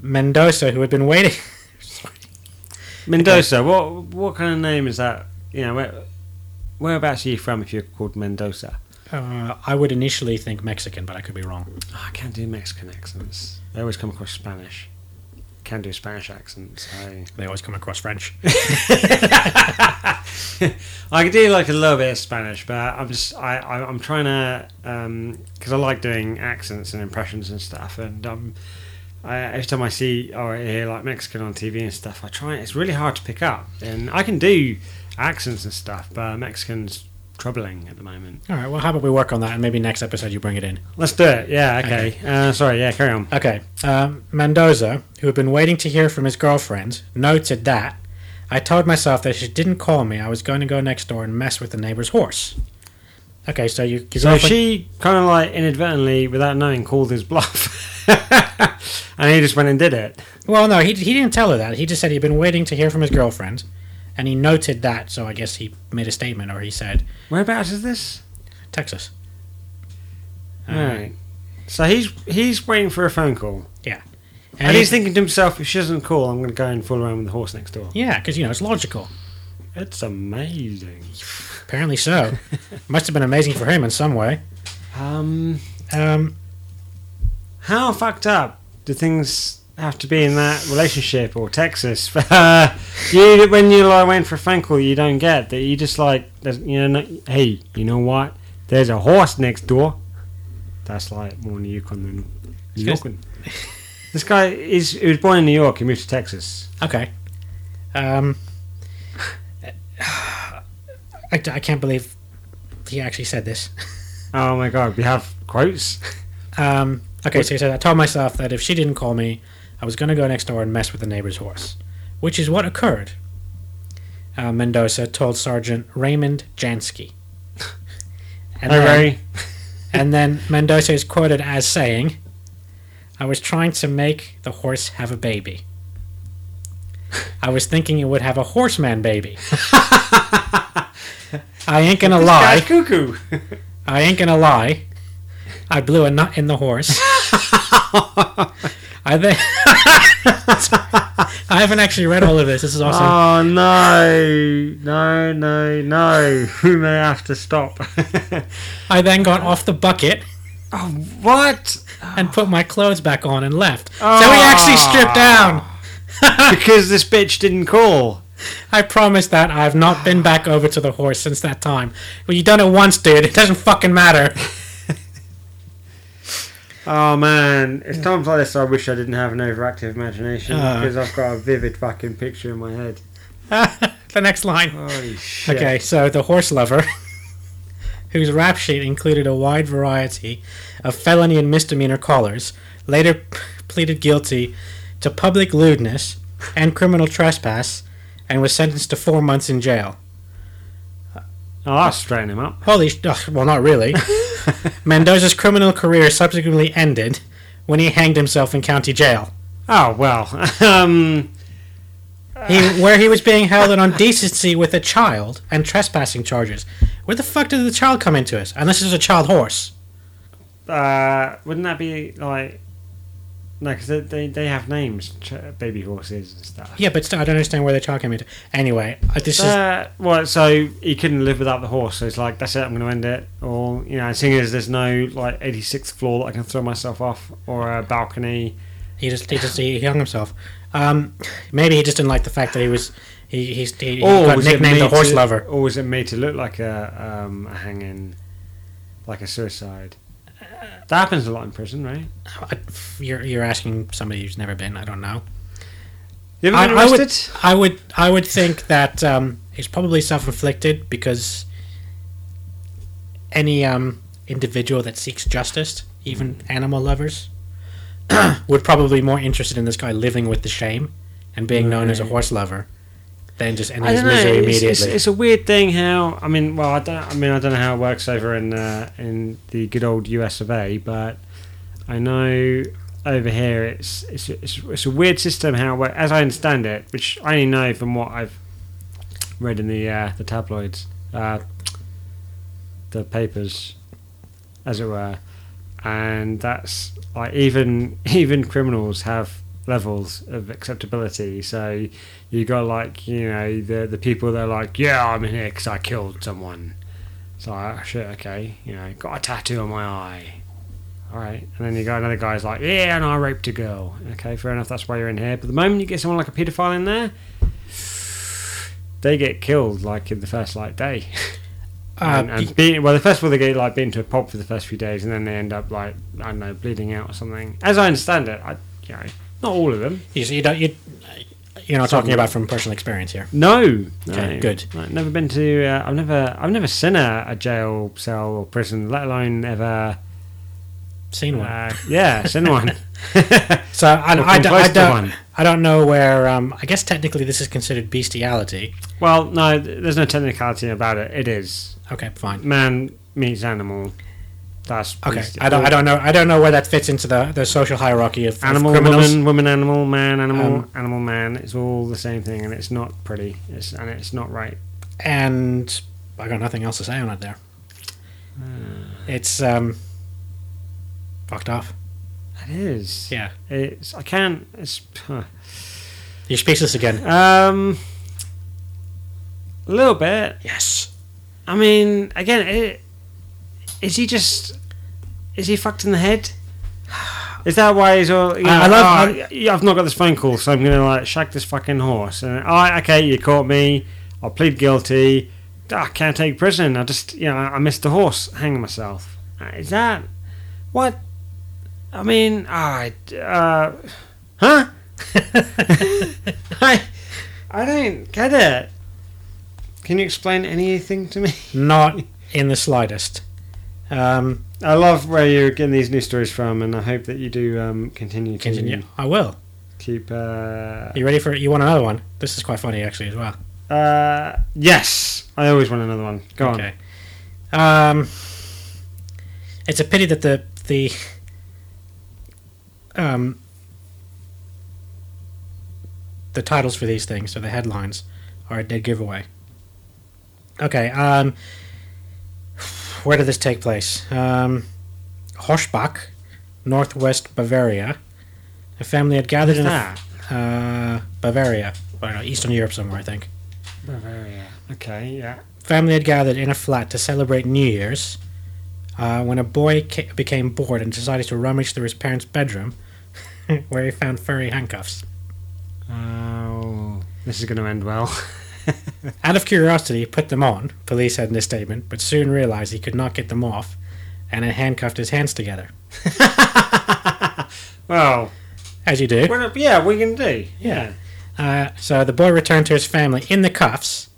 Mendoza, who had been waiting. Mendoza. What what kind of name is that? You know, where, whereabouts are you from? If you're called Mendoza, Uh, I would initially think Mexican, but I could be wrong. oh, I can't do Mexican accents. They always come across Spanish. Can do Spanish accents. So. They always come across French. I do like a little bit of Spanish, but I'm just I, I I'm trying to because I like doing accents and impressions and stuff, and um, I, every time I see or hear like Mexican on TV and stuff, I try. It's really hard to pick up, and I can do accents and stuff, but Mexican's troubling at the moment. All right, well, how about we work on that, and maybe next episode you bring it in. Let's do it. Yeah. Okay. Uh, sorry. Yeah. Carry on. Okay. Um, Mendoza, who had been waiting to hear from his girlfriend, noted that I told myself that if she didn't call me, I was going to go next door and mess with the neighbor's horse. Okay, so you. So girlfriend- she kind of like inadvertently, without knowing, called his bluff, and he just went and did it. Well, no, he, he didn't tell her that. He just said he'd been waiting to hear from his girlfriend, and he noted that. So I guess he made a statement, or he said Whereabouts is this? Texas. Uh, Right. So he's he's waiting for a phone call, And, and, he- he's thinking to himself, if she doesn't call, I'm going to go and fool around with the horse next door. yeah, because you know it's logical. It's amazing. Apparently so. Must have been amazing for him in some way. Um, Um, how fucked up do things have to be in that relationship or Texas? You when you like went for a phone call, you don't get that. You just like, you know, hey, you know what? There's a horse next door. That's like more New Yukon than New York. This guy is he was born in New York. He moved to Texas. okay. Um, I, I can't believe he actually said this. Oh my god, we have quotes. Um, okay, so he said, I told myself that if she didn't call me, I was going to go next door and mess with the neighbor's horse, which is what occurred. Uh, Mendoza told Sergeant Raymond Jansky. And Hey, then, and then Mendoza is quoted as saying, I was trying to make the horse have a baby. I was thinking it would have a horseman baby. I ain't gonna This lie. cuckoo. I ain't gonna lie. I blew a nut in the horse. I think I haven't actually read all of this. This is awesome. Oh no, no, no, no! We may have to stop. I then got off the bucket oh, what? and put my clothes back on and left. So we ah. actually stripped down. because this bitch didn't call. I promise that I've not been back over to the horse since that time. Well, you done it once, dude. It doesn't fucking matter. Oh man, it's times like this I wish I didn't have an overactive imagination Uh. because I've got a vivid fucking picture in my head. the next line. Okay, so the horse lover, whose rap sheet included a wide variety of felony and misdemeanor callers, later pleaded guilty to public lewdness and criminal trespass and was sentenced to four months in jail. Oh, I'll straighten him up. Holy, sh- ugh, well, not really. Mendoza's criminal career subsequently ended when he hanged himself in county jail, Oh well. um, he, where he was being held on indecency with a child and trespassing charges. Where the fuck did the child come into it? Unless it's a child horse. uh, wouldn't that be like? No, because they, they they have names, ch- baby horses and stuff. Yeah, but still, I don't understand where they're talking about. Anyway, uh, this is Uh, well, so he couldn't live without the horse, so it's like that's it. I'm going to end it, or you know, seeing as there's no like 86th floor that I can throw myself off, or a balcony. he just he just he hung himself. Um, maybe he just didn't like the fact that he was he he's, he, he got was it nicknamed the made horse to- lover. Or was it made to look like a um, a hanging, like a suicide? That happens a lot in prison, right? You're you're asking somebody who's never been. I don't know. You ever I, been I would arrested? I would I would think that um, it's probably self inflicted because any um, individual that seeks justice, even animal lovers, would probably be more interested in this guy living with the shame and being known as a horse lover than just ending I his don't know. misery It's, immediately. it's, it's a weird thing how I mean, well, I don't. I mean, I don't know how it works over in uh, in the good old U.S. of A. But I know over here, it's it's it's, it's a weird system. How it works, as I understand it, which I only know from what I've read in the uh, the tabloids, uh, the papers, as it were, and that's like even even criminals have levels of acceptability. So you got like you know the the people that are like, yeah, I'm in here because I killed someone. It's like, oh, shit, okay, you know, got a tattoo on my eye. All right, and then you got another guy's like, yeah, and I raped a girl. Okay, fair enough, that's why you're in here. But the moment you get someone like a paedophile in there, they get killed like in the first like day. Uh, and, and being, well, the first of all, they get like beaten to a pulp for the first few days, and then they end up like I don't know, bleeding out or something. As I understand it, I, you know, not all of them. you, you don't you you're not talking about from personal experience here. No, Okay, no. good. I've never been to. Uh, I've never. I've never seen a, a jail cell or prison, let alone ever. Seen one. Uh, yeah, seen one. So I, I, come don't- I don't one. I don't know where. Um, I guess technically this is considered bestiality. well, no, there's no technicality about it. It is Okay, fine. man meets animal. That's Okay, I don't I don't know I don't know where that fits into the, the social hierarchy of, of Animal, criminals. woman, woman, animal, man, animal, Um, animal, man. It's all the same thing, and it's not pretty. It's and it's not right. and I got nothing else to say on it there. Hmm. It's um, fucked off. It is. Yeah, It's. I can't. It's. Huh. you're speechless again. Um. A little bit. Yes. I mean, again, it, is he just is he fucked in the head? Is that why he's all? You know, I- I love- "Oh, yeah, I've not got this phone call, so I'm gonna like shag this fucking horse. And oh, okay, you caught me. I'll plead guilty. I can't take prison. I just, you know, I missed the horse. Hang myself. Uh, Is that what? I mean, I, uh, huh? I, I don't get it. Can you explain anything to me? Not in the slightest. Um, I love where you're getting these news stories from, and I hope that you do um, continue to continue. I will. keep. Uh, You ready for? it? You want another one? This is quite funny actually as well. uh, yes, I always want another one. Go on. Okay. Um, it's a pity that the the um the titles for these things or the headlines are a dead giveaway. Okay. Um, where did this take place? Um, northwest Bavaria. A family had gathered in a, uh, Bavaria, I don't know, Eastern Europe somewhere, I think. Bavaria. Okay, yeah. family had gathered in a flat to celebrate New Year's uh, when a boy ca- became bored and decided to rummage through his parents' bedroom, where he found furry handcuffs. Oh, this is going to end well. Out of curiosity, he put them on, police said in a statement, but soon realized he could not get them off and had handcuffed his hands together. well, As you do. what, yeah, we can you going to do? Yeah. Uh, so the boy returned to his family in the cuffs,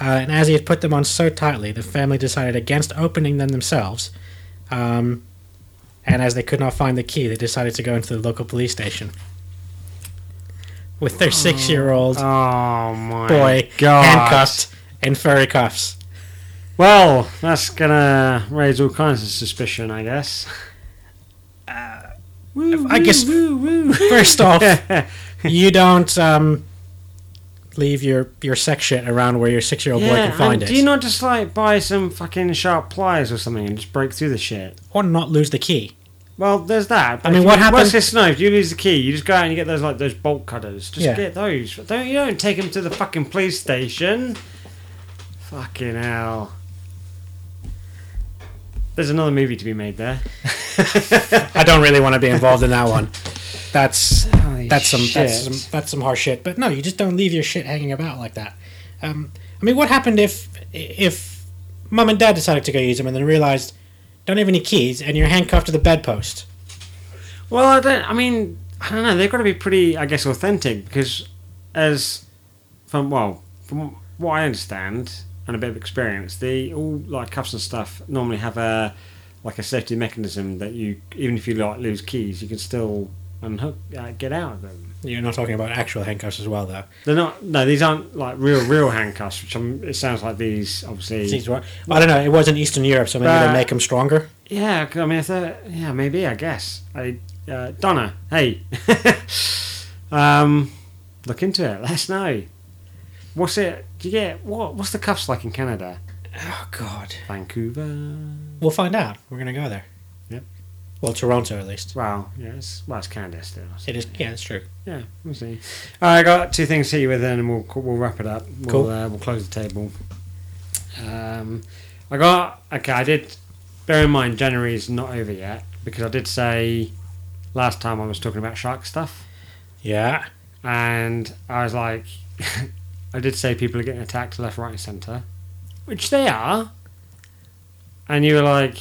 uh, and as he had put them on so tightly, the family decided against opening them themselves. Um, and as they could not find the key, they decided to go into the local police station with their six-year-old Oh my boy god! handcuffed in furry cuffs. Well, that's gonna raise all kinds of suspicion, I guess. I guess first off, you don't um, leave your your sex shit around where your six-year-old boy can find it, do you not just like buy some fucking sharp pliers or something and just break through the shit? or not lose the key. Well, there's that. I mean, what happens- Worst case scenario, if you lose the key, you just go out and you get those like those bolt cutters. Just Yeah. get those. Don't you don't take them to the fucking police station. Fucking hell. There's another movie to be made there. I don't really want to be involved in that one. That's Holy that's some that's shit. some that's some harsh shit. But no, you just don't leave your shit hanging about like that. Um, I mean, what happened if if mum and dad decided to go use them and then realized don't have any keys and you're handcuffed to the bedpost? Well, I don't. I mean, I don't know. They've got to be pretty, I guess, authentic because, as from well, from what I understand and a bit of experience, the all like cuffs and stuff normally have a like a safety mechanism that you even if you like lose keys, you can still unhook, uh, get out of them. You're not talking about actual handcuffs as well, though. They're not. No, these aren't like real, real handcuffs. Which I'm, it sounds like these, obviously. I don't know. It was in Eastern Europe, so maybe But- they make them stronger. Yeah, I mean, if they're, yeah, maybe I guess. I uh, Donna, hey, um, look into it. Let us know. What's it? Do you get what? What's the cuffs like in Canada? Oh God. Vancouver. We'll find out. We're gonna go there. Well, Toronto at least. Wow, yeah, it's, well, it's Canada still. so- It is. Yeah, it's true. Yeah, we'll see. I got two things to hit you with, then, and we'll we'll wrap it up. We'll, Cool. Uh, we'll close the table. Um, I got okay. I did. Bear in mind, January is not over yet because I did say last time I was talking about shark stuff, Yeah. and I was like, I did say people are getting attacked left, right, and centre, which they are. And you were like,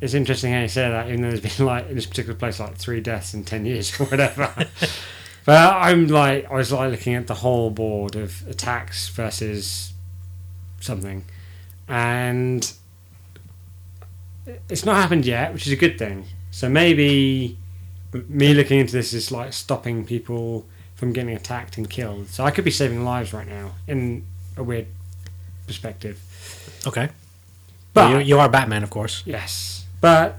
it's interesting how you say that, even though there's been like in this particular place like three deaths in ten years or whatever. but I'm like, I was like looking at the whole board of attacks versus something, and it's not happened yet, which is a good thing. So maybe me looking into this is like stopping people from getting attacked and killed. So I could be saving lives right now in a weird perspective. Okay. But you, you are Batman, of course. Yes, but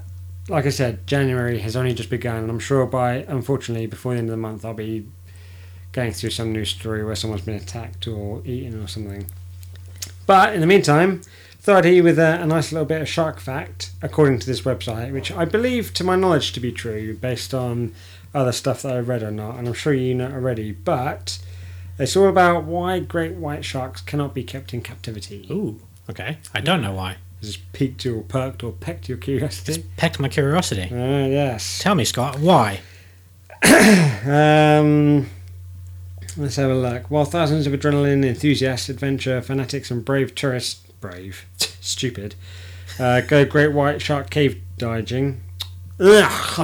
like I said, January has only just begun, and I'm sure by unfortunately before the end of the month I'll be going through some news story where someone's been attacked or eaten or something. But in the meantime, thought I'd with a, a nice little bit of shark fact, according to this website, which I believe, to my knowledge, to be true based on other stuff that I've read or not, and I'm sure you know already. But it's all about why great white sharks cannot be kept in captivity. Ooh. Okay. I don't know why. Has this piqued or perked or pecked your curiosity? Pecked my curiosity. Uh, yes. Tell me, Scott, why? Um, let's have a look. While thousands of adrenaline enthusiasts, adventure fanatics, and brave tourists, brave, stupid, uh, go great white shark cave diving. Let's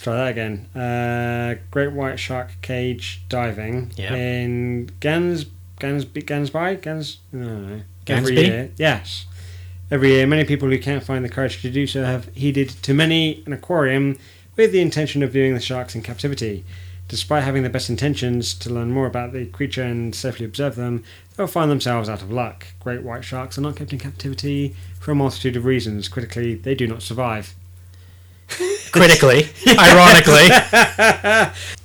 try that again. Uh, great white shark cage diving Yeah. in Gans Gans Gansby Gans. I don't know. Every Gansby? year, yes. Every year, many people who can't find the courage to do so have headed to many an aquarium with the intention of viewing the sharks in captivity. Despite having the best intentions to learn more about the creature and safely observe them, they'll find themselves out of luck. Great white sharks are not kept in captivity for a multitude of reasons. Critically, they do not survive. Critically, ironically.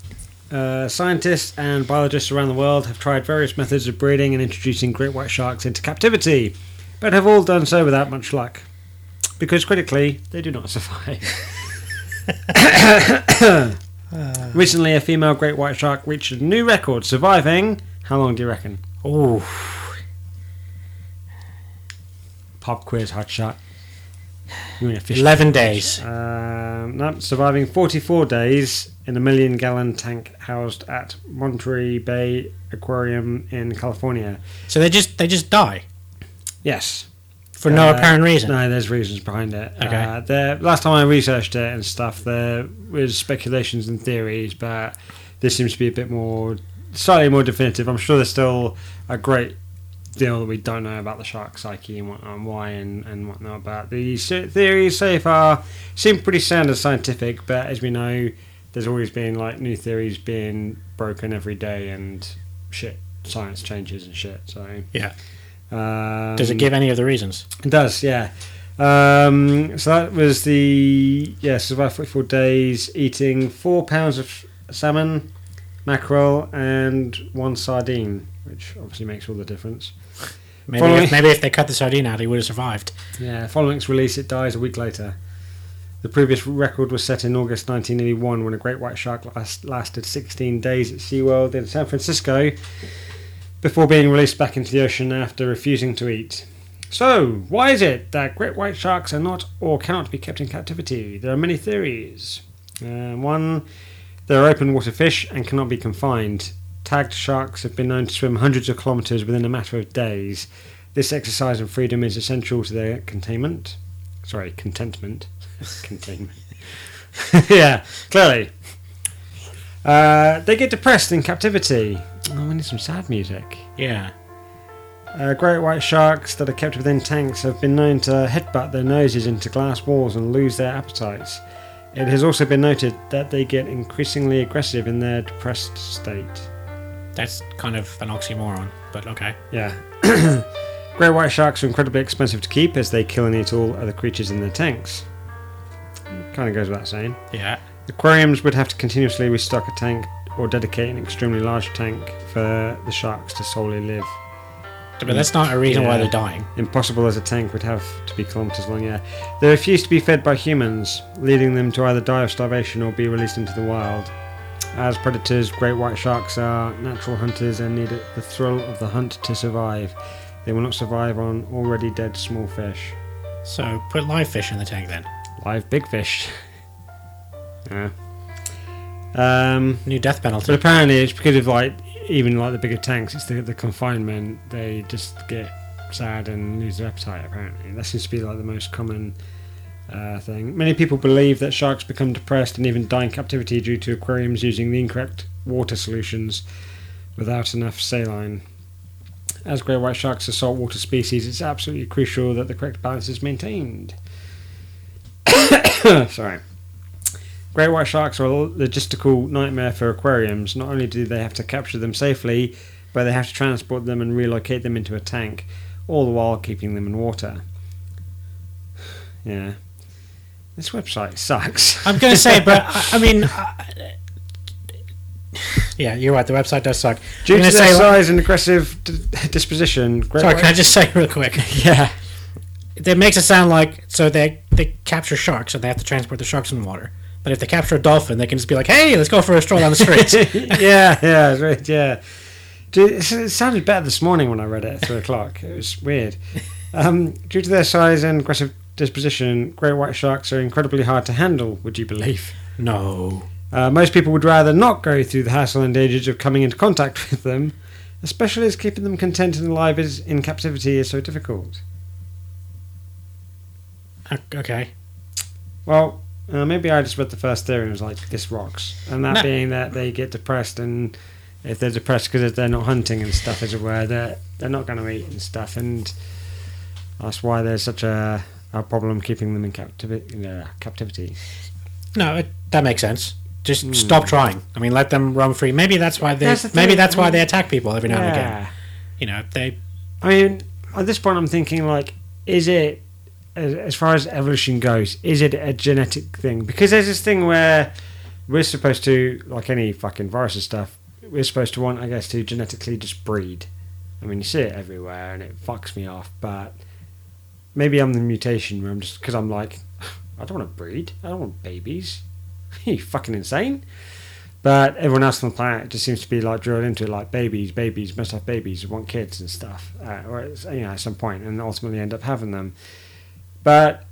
Uh, scientists and biologists around the world have tried various methods of breeding and introducing great white sharks into captivity, but have all done so without much luck. Because critically, they do not survive. Recently, a female great white shark reached a new record, surviving. How long do you reckon? Ooh. Pop quiz, hot shot. You mean a fish? 11 days. Um, no, surviving 44 days in a million gallon tank housed at Monterey Bay Aquarium in California. So they just they just die Yes. for no Uh, apparent reason. No, there's reasons behind it. Okay. Uh, there, last time I researched it and stuff, there was speculations and theories, but this seems to be a bit more, slightly more definitive. I'm sure there's still a great deal that we don't know about the shark psyche and whatnot, and why and, and whatnot. But the theories so far seem pretty sound and scientific, but as we know, there's always been like new theories being broken every day and shit. Science changes and shit. So Yeah. um, Does it give any of the reasons? it does, yeah. Um, so that was the yeah survived 44 days, eating four pounds of salmon, mackerel, and one sardine, which obviously makes all the difference. Maybe Following- if, maybe if they cut the sardine out, he would have survived. Yeah, following its release, it dies a week later. The previous record was set in August 1981 when a great white shark last, lasted 16 days at SeaWorld in San Francisco before being released back into the ocean after refusing to eat. So, why is it that great white sharks are not or cannot be kept in captivity? There are many theories. Uh, one, they're open water fish and cannot be confined. Tagged sharks have been known to swim hundreds of kilometres within a matter of days. This exercise and freedom is essential to their containment. Sorry, contentment. containment. yeah, clearly. Uh, they get depressed in captivity. Oh, we need some sad music. Yeah. Uh, great white sharks that are kept within tanks have been known to headbutt their noses into glass walls and lose their appetites. It has also been noted that they get increasingly aggressive in their depressed state. That's kind of an oxymoron, but okay. Yeah. Great white sharks are incredibly expensive to keep as they kill and eat all other creatures in their tanks. kind of goes without saying. Yeah. Aquariums would have to continuously restock a tank or dedicate an extremely large tank for the sharks to solely live. But that's not a reason why they're dying. Impossible as a tank would have to be kilometres long, yeah. They refuse to be fed by humans, leading them to either die of starvation or be released into the wild. As predators, great white sharks are natural hunters and need the thrill of the hunt to survive. They will not survive on already dead small fish. So put live fish in the tank then. Live big fish. yeah. Um, New death but penalty. apparently it's because of like even like the bigger tanks, it's the, the confinement. They just get sad and lose their appetite. Apparently, that seems to be like the most common uh, thing. Many people believe that sharks become depressed and even die in captivity due to aquariums using the incorrect water solutions without enough saline. As great white sharks are saltwater species, it's absolutely crucial that the correct balance is maintained. Sorry. Great white sharks are a logistical nightmare for aquariums. Not only do they have to capture them safely, but they have to transport them and relocate them into a tank, all the while keeping them in water. Yeah. This website sucks. I'm going to say, but I, I mean, I, yeah, you're right. The website does suck. Due to their say, like- size and aggressive d- disposition, great sorry, can I just say real quick? yeah. It makes it sound like so they they capture sharks and they have to transport the sharks in water. But if they capture a dolphin, they can just be like, "Hey, let's go for a stroll down the streets." yeah, yeah, it's right, yeah. Dude, it it sounded better this morning when I read it at three o'clock. It was weird. Um, due to their size and aggressive disposition, great white sharks are incredibly hard to handle. Would you believe? no. Uh, most people would rather not go through the hassle and dangers of coming into contact with them, especially as keeping them content and alive is, in captivity is so difficult. Okay. Well, uh, maybe I just read the first theory and was like, this rocks. And that No. being that they get depressed, and if they're depressed because they're not hunting and stuff, as it were, they're, they're not going to eat and stuff. And that's why there's such a, a problem keeping them in captivity. Uh, captivity. No, it, that makes sense. Just stop trying. I mean, let them roam free. Maybe that's why they. That's maybe that's why they attack people every now and again. You know, they. I mean, at this point, I'm thinking like, is it as, as far as evolution goes? Is it a genetic thing? Because there's this thing where we're supposed to, like any fucking virus and stuff, we're supposed to want, I guess, to genetically just breed. I mean, you see it everywhere, and it fucks me off. But maybe I'm the mutation where I'm just because I'm like, I don't want to breed. I don't want babies. Are you fucking insane? But everyone else on the planet just seems to be like drilled into it, like babies, babies must have babies, want kids and stuff, uh, or you know at some point, and ultimately end up having them. But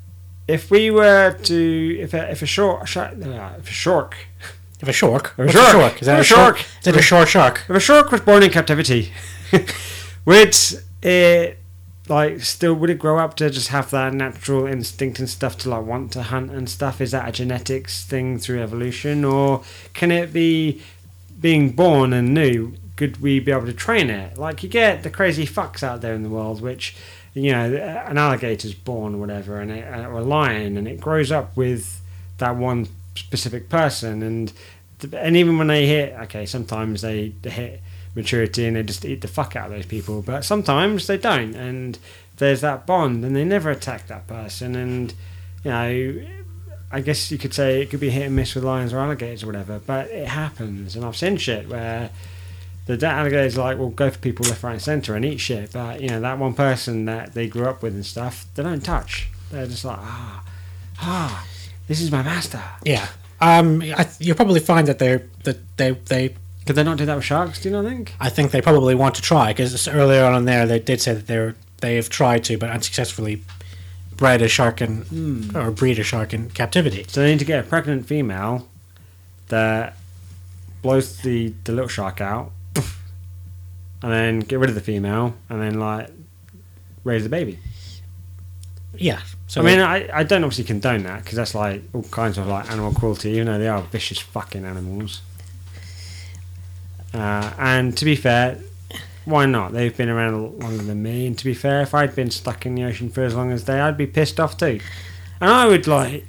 if we were to, if a, if a short, sh- uh, if a shark, If a shark. A shark. A shark? Is that A a shark? shark. Is it a short shark? if a shark was born in captivity, would it like still would it grow up to just have that natural instinct and stuff to like want to hunt and stuff? Is that a genetics thing through evolution, or can it be being born and new? Could we be able to train it? Like you get the crazy fucks out there in the world, which you know an alligator's born or whatever, and it, uh, or a lion, and it grows up with that one specific person, and and even when they hit, okay, sometimes they hit maturity and they just eat the fuck out of those people, but sometimes they don't, and there's that bond, and they never attack that person, and you know, I guess you could say it could be hit and miss with lions or alligators or whatever, but it happens, and I've seen shit where the da- alligators like will go for people left, right, and centre and eat shit, but you know that one person that they grew up with and stuff, they don't touch. They're just like ah, ah, this is my master. Yeah. Um, I, you'll probably find that they're that they they. Could they not do that with sharks? Do you not think? I think they probably want to try because earlier on in there they did say that they're they have tried to but unsuccessfully bred a shark in Hmm. or breed a shark in captivity. So they need to get a pregnant female that blows the, the little shark out, and then get rid of the female, and then like raise the baby. Yeah. So I mean, I, I don't obviously condone that because that's like all kinds of like animal cruelty, even though they are vicious fucking animals. Uh, and to be fair, why not? They've been around longer than me, and to be fair, if I'd been stuck in the ocean for as long as they, I'd be pissed off too. And I would like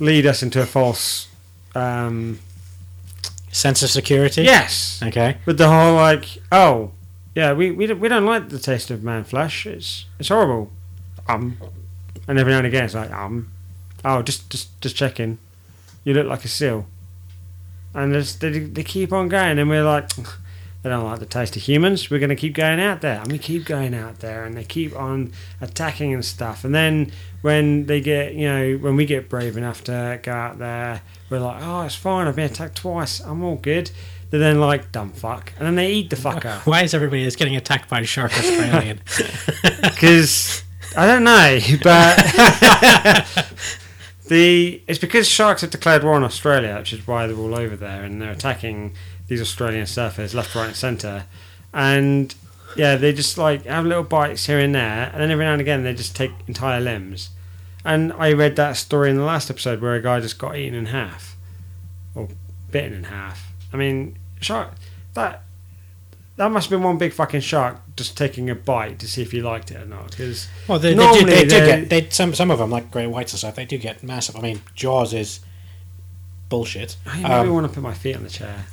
lead us into a false, um, sense of security. yes, Okay. with the whole like, oh, yeah, we we don't, we don't like the taste of man flesh. It's it's horrible. Um, and every now and again it's like um, "Oh, just just just checking. You look like a seal." And they they keep on going, and we're like, "They don't like the taste of humans. We're going to keep going out there, and we keep going out there, and they keep on attacking and stuff." And then when they get, you know, when we get brave enough to go out there, we're like, "Oh, it's fine. I've been attacked twice. I'm all good." They're then like, "Dumb fuck," and then they eat the fucker. Why is everybody that's getting attacked by a shark Australian? because I don't know, but the it's because sharks have declared war on Australia, which is why they're all over there and they're attacking these Australian surfers left, right, and centre, and yeah, they just like have little bites here and there, and then every now and again they just take entire limbs. And I read that story in the last episode where a guy just got eaten in half, or bitten in half. I mean, shark that that must have been one big fucking shark just taking a bite to see if he liked it or not. Because Well, they, they, do, Normally they do get they, some some of them like great whites and stuff. They do get massive. I mean, Jaws is bullshit. I maybe Um, want to put my feet on the chair.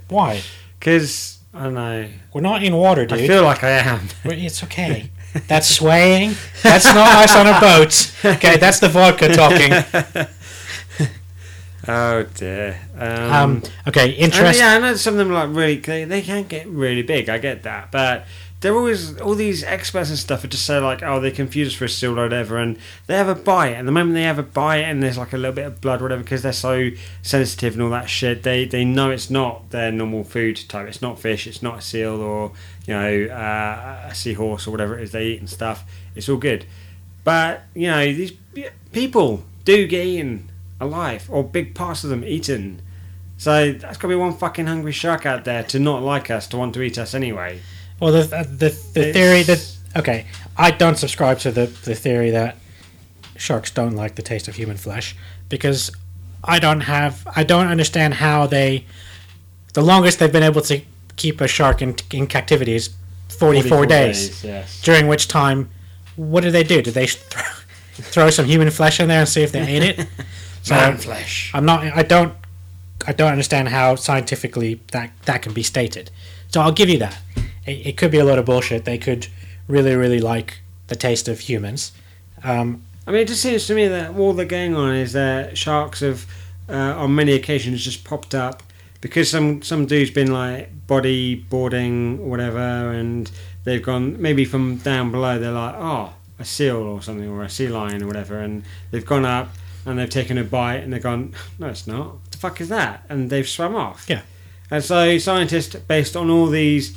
why? Because I don't know. We're not in water, dude. I feel like I am. It's okay. That's swaying. That's not us on a boat. Okay, that's the vodka talking. Oh dear. Um, Um, okay, interest. yeah, I know some of them like really they, they can get really big. I get that, but they're always all these experts and stuff are just say like, oh, they confuse us for a seal or whatever, and they have a bite, and the moment they have a bite and there's like a little bit of blood or whatever, because they're so sensitive and all that shit, they they know it's not their normal food type. It's not fish. It's not a seal or you know uh, a seahorse or whatever it is they eat and stuff. It's all good, but you know these people do get eaten alive or big parts of them eaten. So that's got to be one fucking hungry shark out there to not like us, to want to eat us anyway. Well, the uh, the, the theory that okay, I don't subscribe to the the theory that sharks don't like the taste of human flesh because I don't have I don't understand how they the longest they've been able to keep a shark in in captivity is 44, days, yes. during which time what did they do did they throw, throw some human flesh in there and see if they ate it so Man flesh. I'm not I don't I don't understand how scientifically that that can be stated so I'll give you that it, it could be a lot of bullshit they could really really like the taste of humans um, I mean, it just seems to me that all they're going on is that sharks have, uh, on many occasions, just popped up because some some dude's been like bodyboarding or whatever, and they've gone maybe from down below. They're like, oh, a seal or something, or a sea lion or whatever, and they've gone up and they've taken a bite, and they've gone, no, it's not. What the fuck is that? And they've swum off. Yeah. And so scientists, based on all these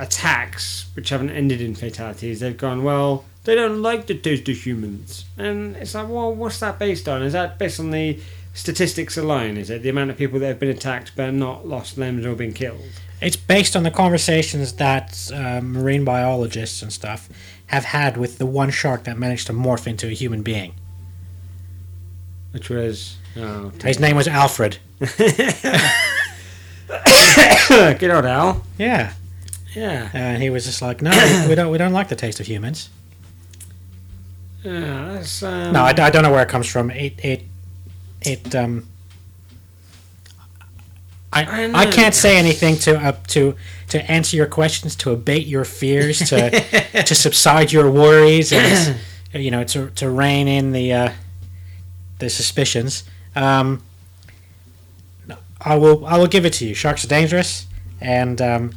attacks which haven't ended in fatalities, they've gone, well, they don't like the taste of humans. And it's like, well, what's that based on? Is that based on the statistics alone? Is it the amount of people that have been attacked but not lost limbs or been killed? It's based on the conversations that uh, marine biologists and stuff have had with the one shark that managed to morph into a human being. Which was, oh, His name was Alfred. good old Al. Yeah, Yeah. and he was just like, "No, we don't. We don't like the taste of humans." Yeah, that's, um, No, I, I don't know where it comes from. It it it um. I I. I can't say anything to uh, to to answer your questions, to abate your fears, to to subside your worries, and you know to to rein in the uh, the suspicions. Um, I will I will give it to you. Sharks are dangerous, and um,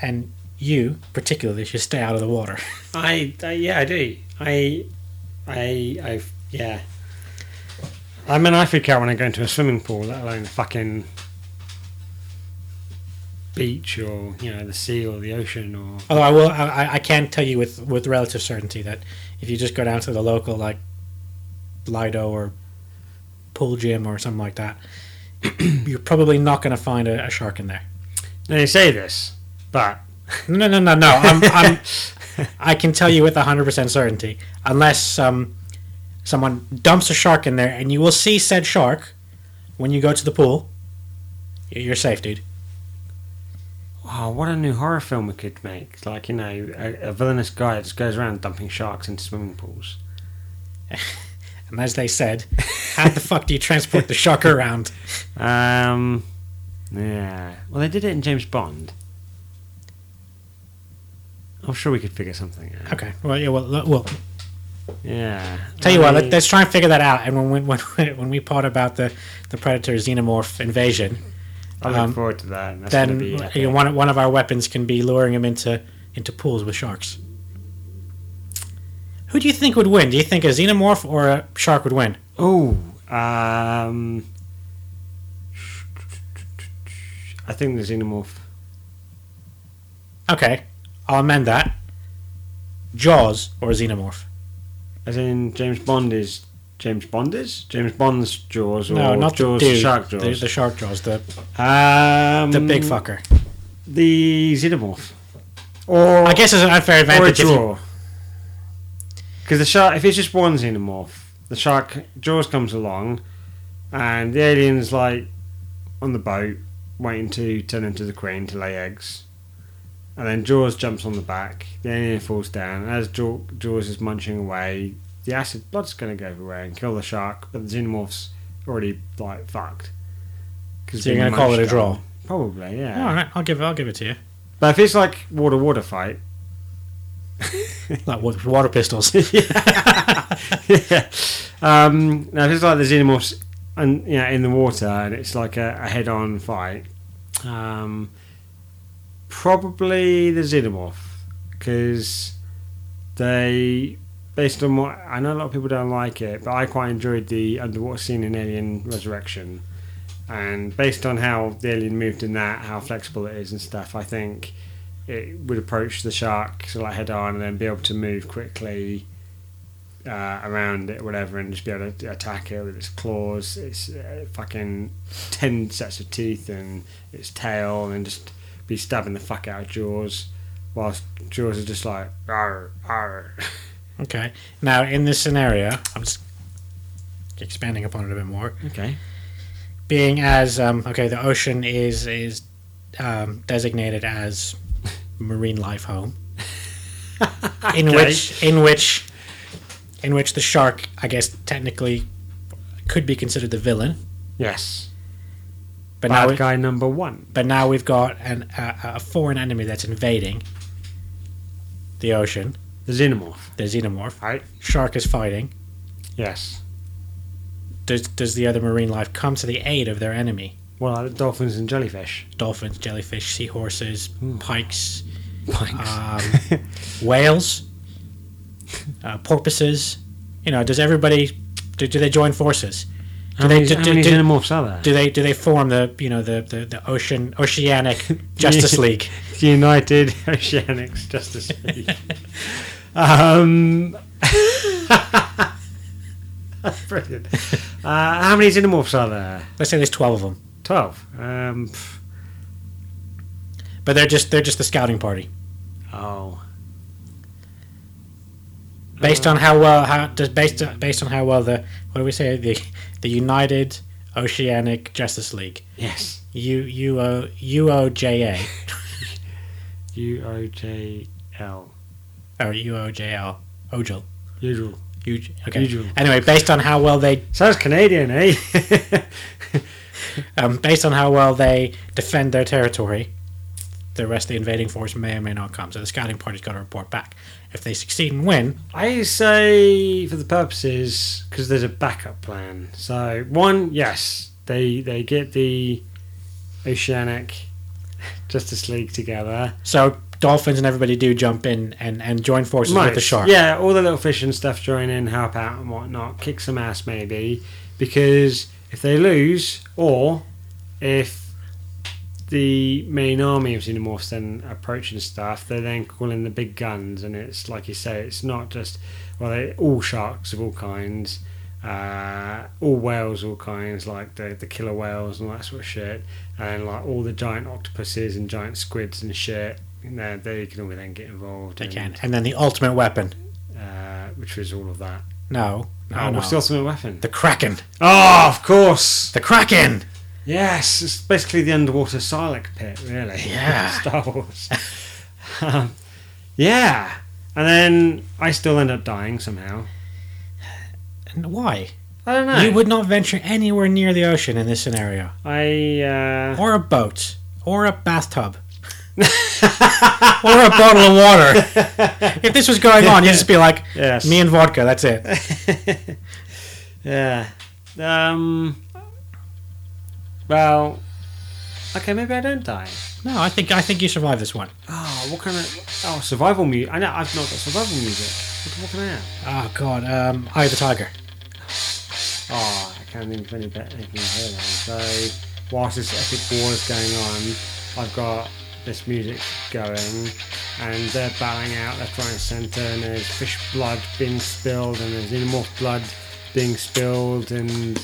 and you particularly should stay out of the water. I, I yeah, I do. I, I, I, yeah. I mean, I freak out when I go into a swimming pool, let alone a fucking beach or you know the sea or the ocean or. Although I will, I, I can tell you with, with relative certainty that if you just go down to the local like Lido or pool gym or something like that, you're probably not going to find a, a shark in there. You say this, but No, no, no, no. I'm, I'm, I can tell you with hundred percent certainty, unless um, someone dumps a shark in there, and you will see said shark when you go to the pool. You're safe, dude. oh, what a new horror film we could make! Like you know, a, a villainous guy that just goes around dumping sharks into swimming pools. And as they said, how the fuck do you transport the shark around? Um, yeah. Well, they did it in James Bond. I'm sure we could figure something out. Okay. Well, yeah. Well, well. Yeah. Tell you what, I- let, let's try and figure that out. And when we, when when we part about the the predator xenomorph invasion, I look um, forward to that. Then be you know, one one of our weapons can be luring him into into pools with sharks. Who do you think would win? Do you think a xenomorph or a shark would win? Oh, um, I think the xenomorph. Okay, I'll amend that. Jaws or a xenomorph? As in James Bond is James Bond is James Bond's Jaws or No, not Jaws the dude, Shark Jaws. the shark jaws, the um, the big fucker. The xenomorph. Or I guess it's an unfair or a advantage. If you, jaw. Because the shark, if it's just one xenomorph, the shark Jaws comes along, and the alien's like on the boat waiting to turn into the queen to lay eggs, and then Jaws jumps on the back. The alien falls down. As Jaws is munching away, the acid blood's going to go everywhere and kill the shark, but the xenomorph's already like fucked. 'Cause So you're gonna call it a draw? on. Probably, yeah. all right, I'll give it. I'll give it to you. But if it's like water water fight, Like water pistols. yeah. Um, now, if it's like the xenomorphs, and you know, in the water, and it's like a, a head-on fight, um, probably the xenomorph, because they, based on what I know, a lot of people don't like it, but I quite enjoyed the underwater scene in Alien Resurrection, and based on how the alien moved in that, how flexible it is and stuff, I think it would approach the shark sort of like head on and then be able to move quickly uh, around it or whatever and just be able to attack it with its claws, its uh, fucking 10 sets of teeth and its tail and just be stabbing the fuck out of Jaws whilst Jaws is just like, arr, arr. Okay. Now, in this scenario, I'm just expanding upon it a bit more. Okay. Being as um, okay, the ocean is is um, designated as marine life home, in Okay. which in which in which the shark, I guess, technically could be considered the villain. Yes. But now, Bad we, guy number one. but now we've got an, a, a foreign enemy that's invading the ocean. The xenomorph. The xenomorph. Right? Shark is fighting. Yes. Does does the other marine life come to the aid of their enemy? Well, dolphins and jellyfish. Dolphins, jellyfish, seahorses, pikes, Pikes. um, whales, uh, porpoises. You know, does everybody do, do they join forces? Do how they many, do, how do, many do, xenomorphs are there? do they do they form the you know the the, the ocean oceanic Justice League? United Oceanics Justice League. um, that's brilliant. Uh, how many xenomorphs are there? Let's say there's twelve of them, Twelve. Um, but they're just they're just the scouting party. oh, Based on how well how does based based on how well the what do we say the the United Oceanic Justice League yes. U U O U O J A U O J L. or U O J L Ojal. Usual. Huge. Okay. Usual. Anyway, based on how well they Sounds Canadian, eh? um, based on how well they defend their territory, the rest of the invading force may or may not come. So the scouting party's got to report back. If they succeed and win, I say for the purposes because there's a backup plan. So one, yes, they they get the Oceanic Justice League together. so dolphins and everybody do jump in and, and join forces with the shark. Yeah, all the little fish and stuff join in, help out and whatnot, kick some ass maybe. Because if they lose, or if the main army of xenomorphs then approaching stuff, they then call in the big guns, and it's like you say, it's not just well, they all sharks of all kinds, uh, all whales, all kinds, like the the killer whales and all that sort of shit, and like all the giant octopuses and giant squids and shit. And they, they can all then get involved. They and- can. And then the ultimate weapon. uh, which was all of that. No. No, oh, no. what's the ultimate weapon? The Kraken. oh, of course. The Kraken! Yes, it's basically the underwater Sarlacc pit, really. Yeah. Star Wars. um, yeah, and then I still end up dying somehow. And why? I don't know. You would not venture anywhere near the ocean in this scenario. I uh, Or a boat. Or a bathtub. or a bottle of water. if this was going on, you'd just be like, Yes. me and vodka. That's it. Yeah. Um. Well. Okay, maybe I don't die. No, I think I think you survive this one. Oh, what kind of? Oh, survival music. I know I've not got survival music. What, what can I have? Oh God, um, Eye of the Tiger. Oh, I can't think of any better anything here. So, whilst this epic war is going on, I've got this music going, and they're bowing out left, right, and centre, and there's fish blood being spilled, and there's xenomorph blood being spilled, and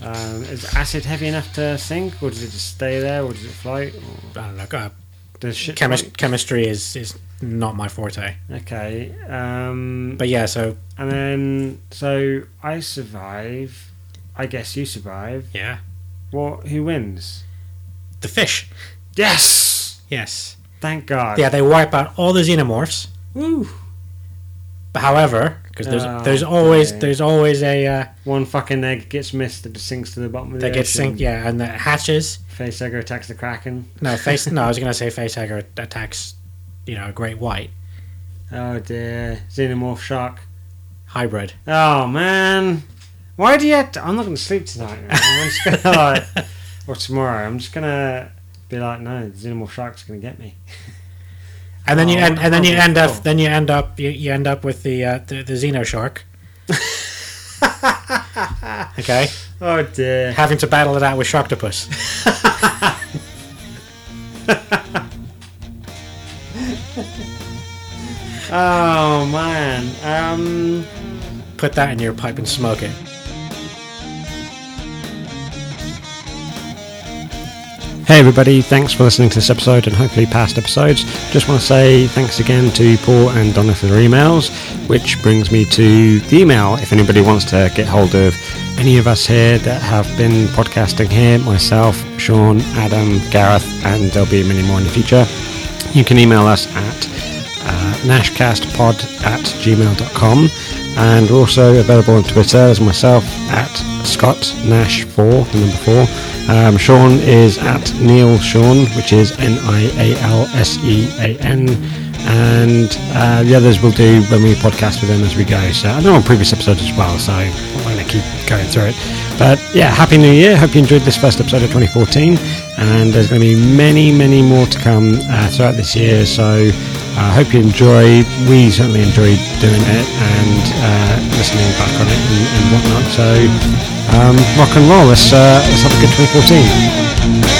um, is acid heavy enough to sink, or does it just stay there, or does it float? Or I don't know. Uh, chemis- float? chemistry is is not my forte. Okay. Um, But yeah, so and then, so I survive. I guess you survive. yeah, What? Who wins? the fish. Yes. Yes. Thank God. Yeah, they wipe out all the xenomorphs. Woo. But however, because there's Oh, there's always okay. there's always a uh, One fucking egg gets missed that sinks to the bottom of the that gets synced. Yeah, and the hatches. Facehugger attacks the kraken. No face. no, I was gonna say facehugger attacks. You know, a great white Oh dear. Xenomorph shark. hybrid. Oh man. Why do you have to... I'm not going to sleep tonight. Man. I'm just to like... Or tomorrow. I'm just going to be like, no, the Xenomorph shark's going to get me. And then you Oh, end, and then you end up then you end up you, you end up with the uh, the, the xeno shark. okay, Oh dear. having to battle it out with sharktopus. Oh man. Um... Put that in your pipe and smoke it. Hey everybody, thanks for listening to this episode and hopefully past episodes. Just want to say thanks again to Paul and Donna for their emails, which brings me to the email. If anybody wants to get hold of any of us here that have been podcasting here, myself, Sean, Adam, Gareth, and there'll be many more in the future, you can email us at uh, nashcastpod at gmail.com and we're also available on Twitter as myself at Scott Nash4, the number 4. Um, Sean is at Neil Sean, which is N-I-A-L-S-E-A-N and uh, the others will do when we podcast with them as we go. So I know on previous episodes as well, so I'm going to keep going through it. But yeah, Happy New Year. Hope you enjoyed this first episode of 2014 and there's going to be many, many more to come uh, throughout this year. So I hope you enjoy. We certainly enjoyed doing it and uh, listening back on it and, and whatnot. So um, rock and roll. Let's uh, let's have a good 2014.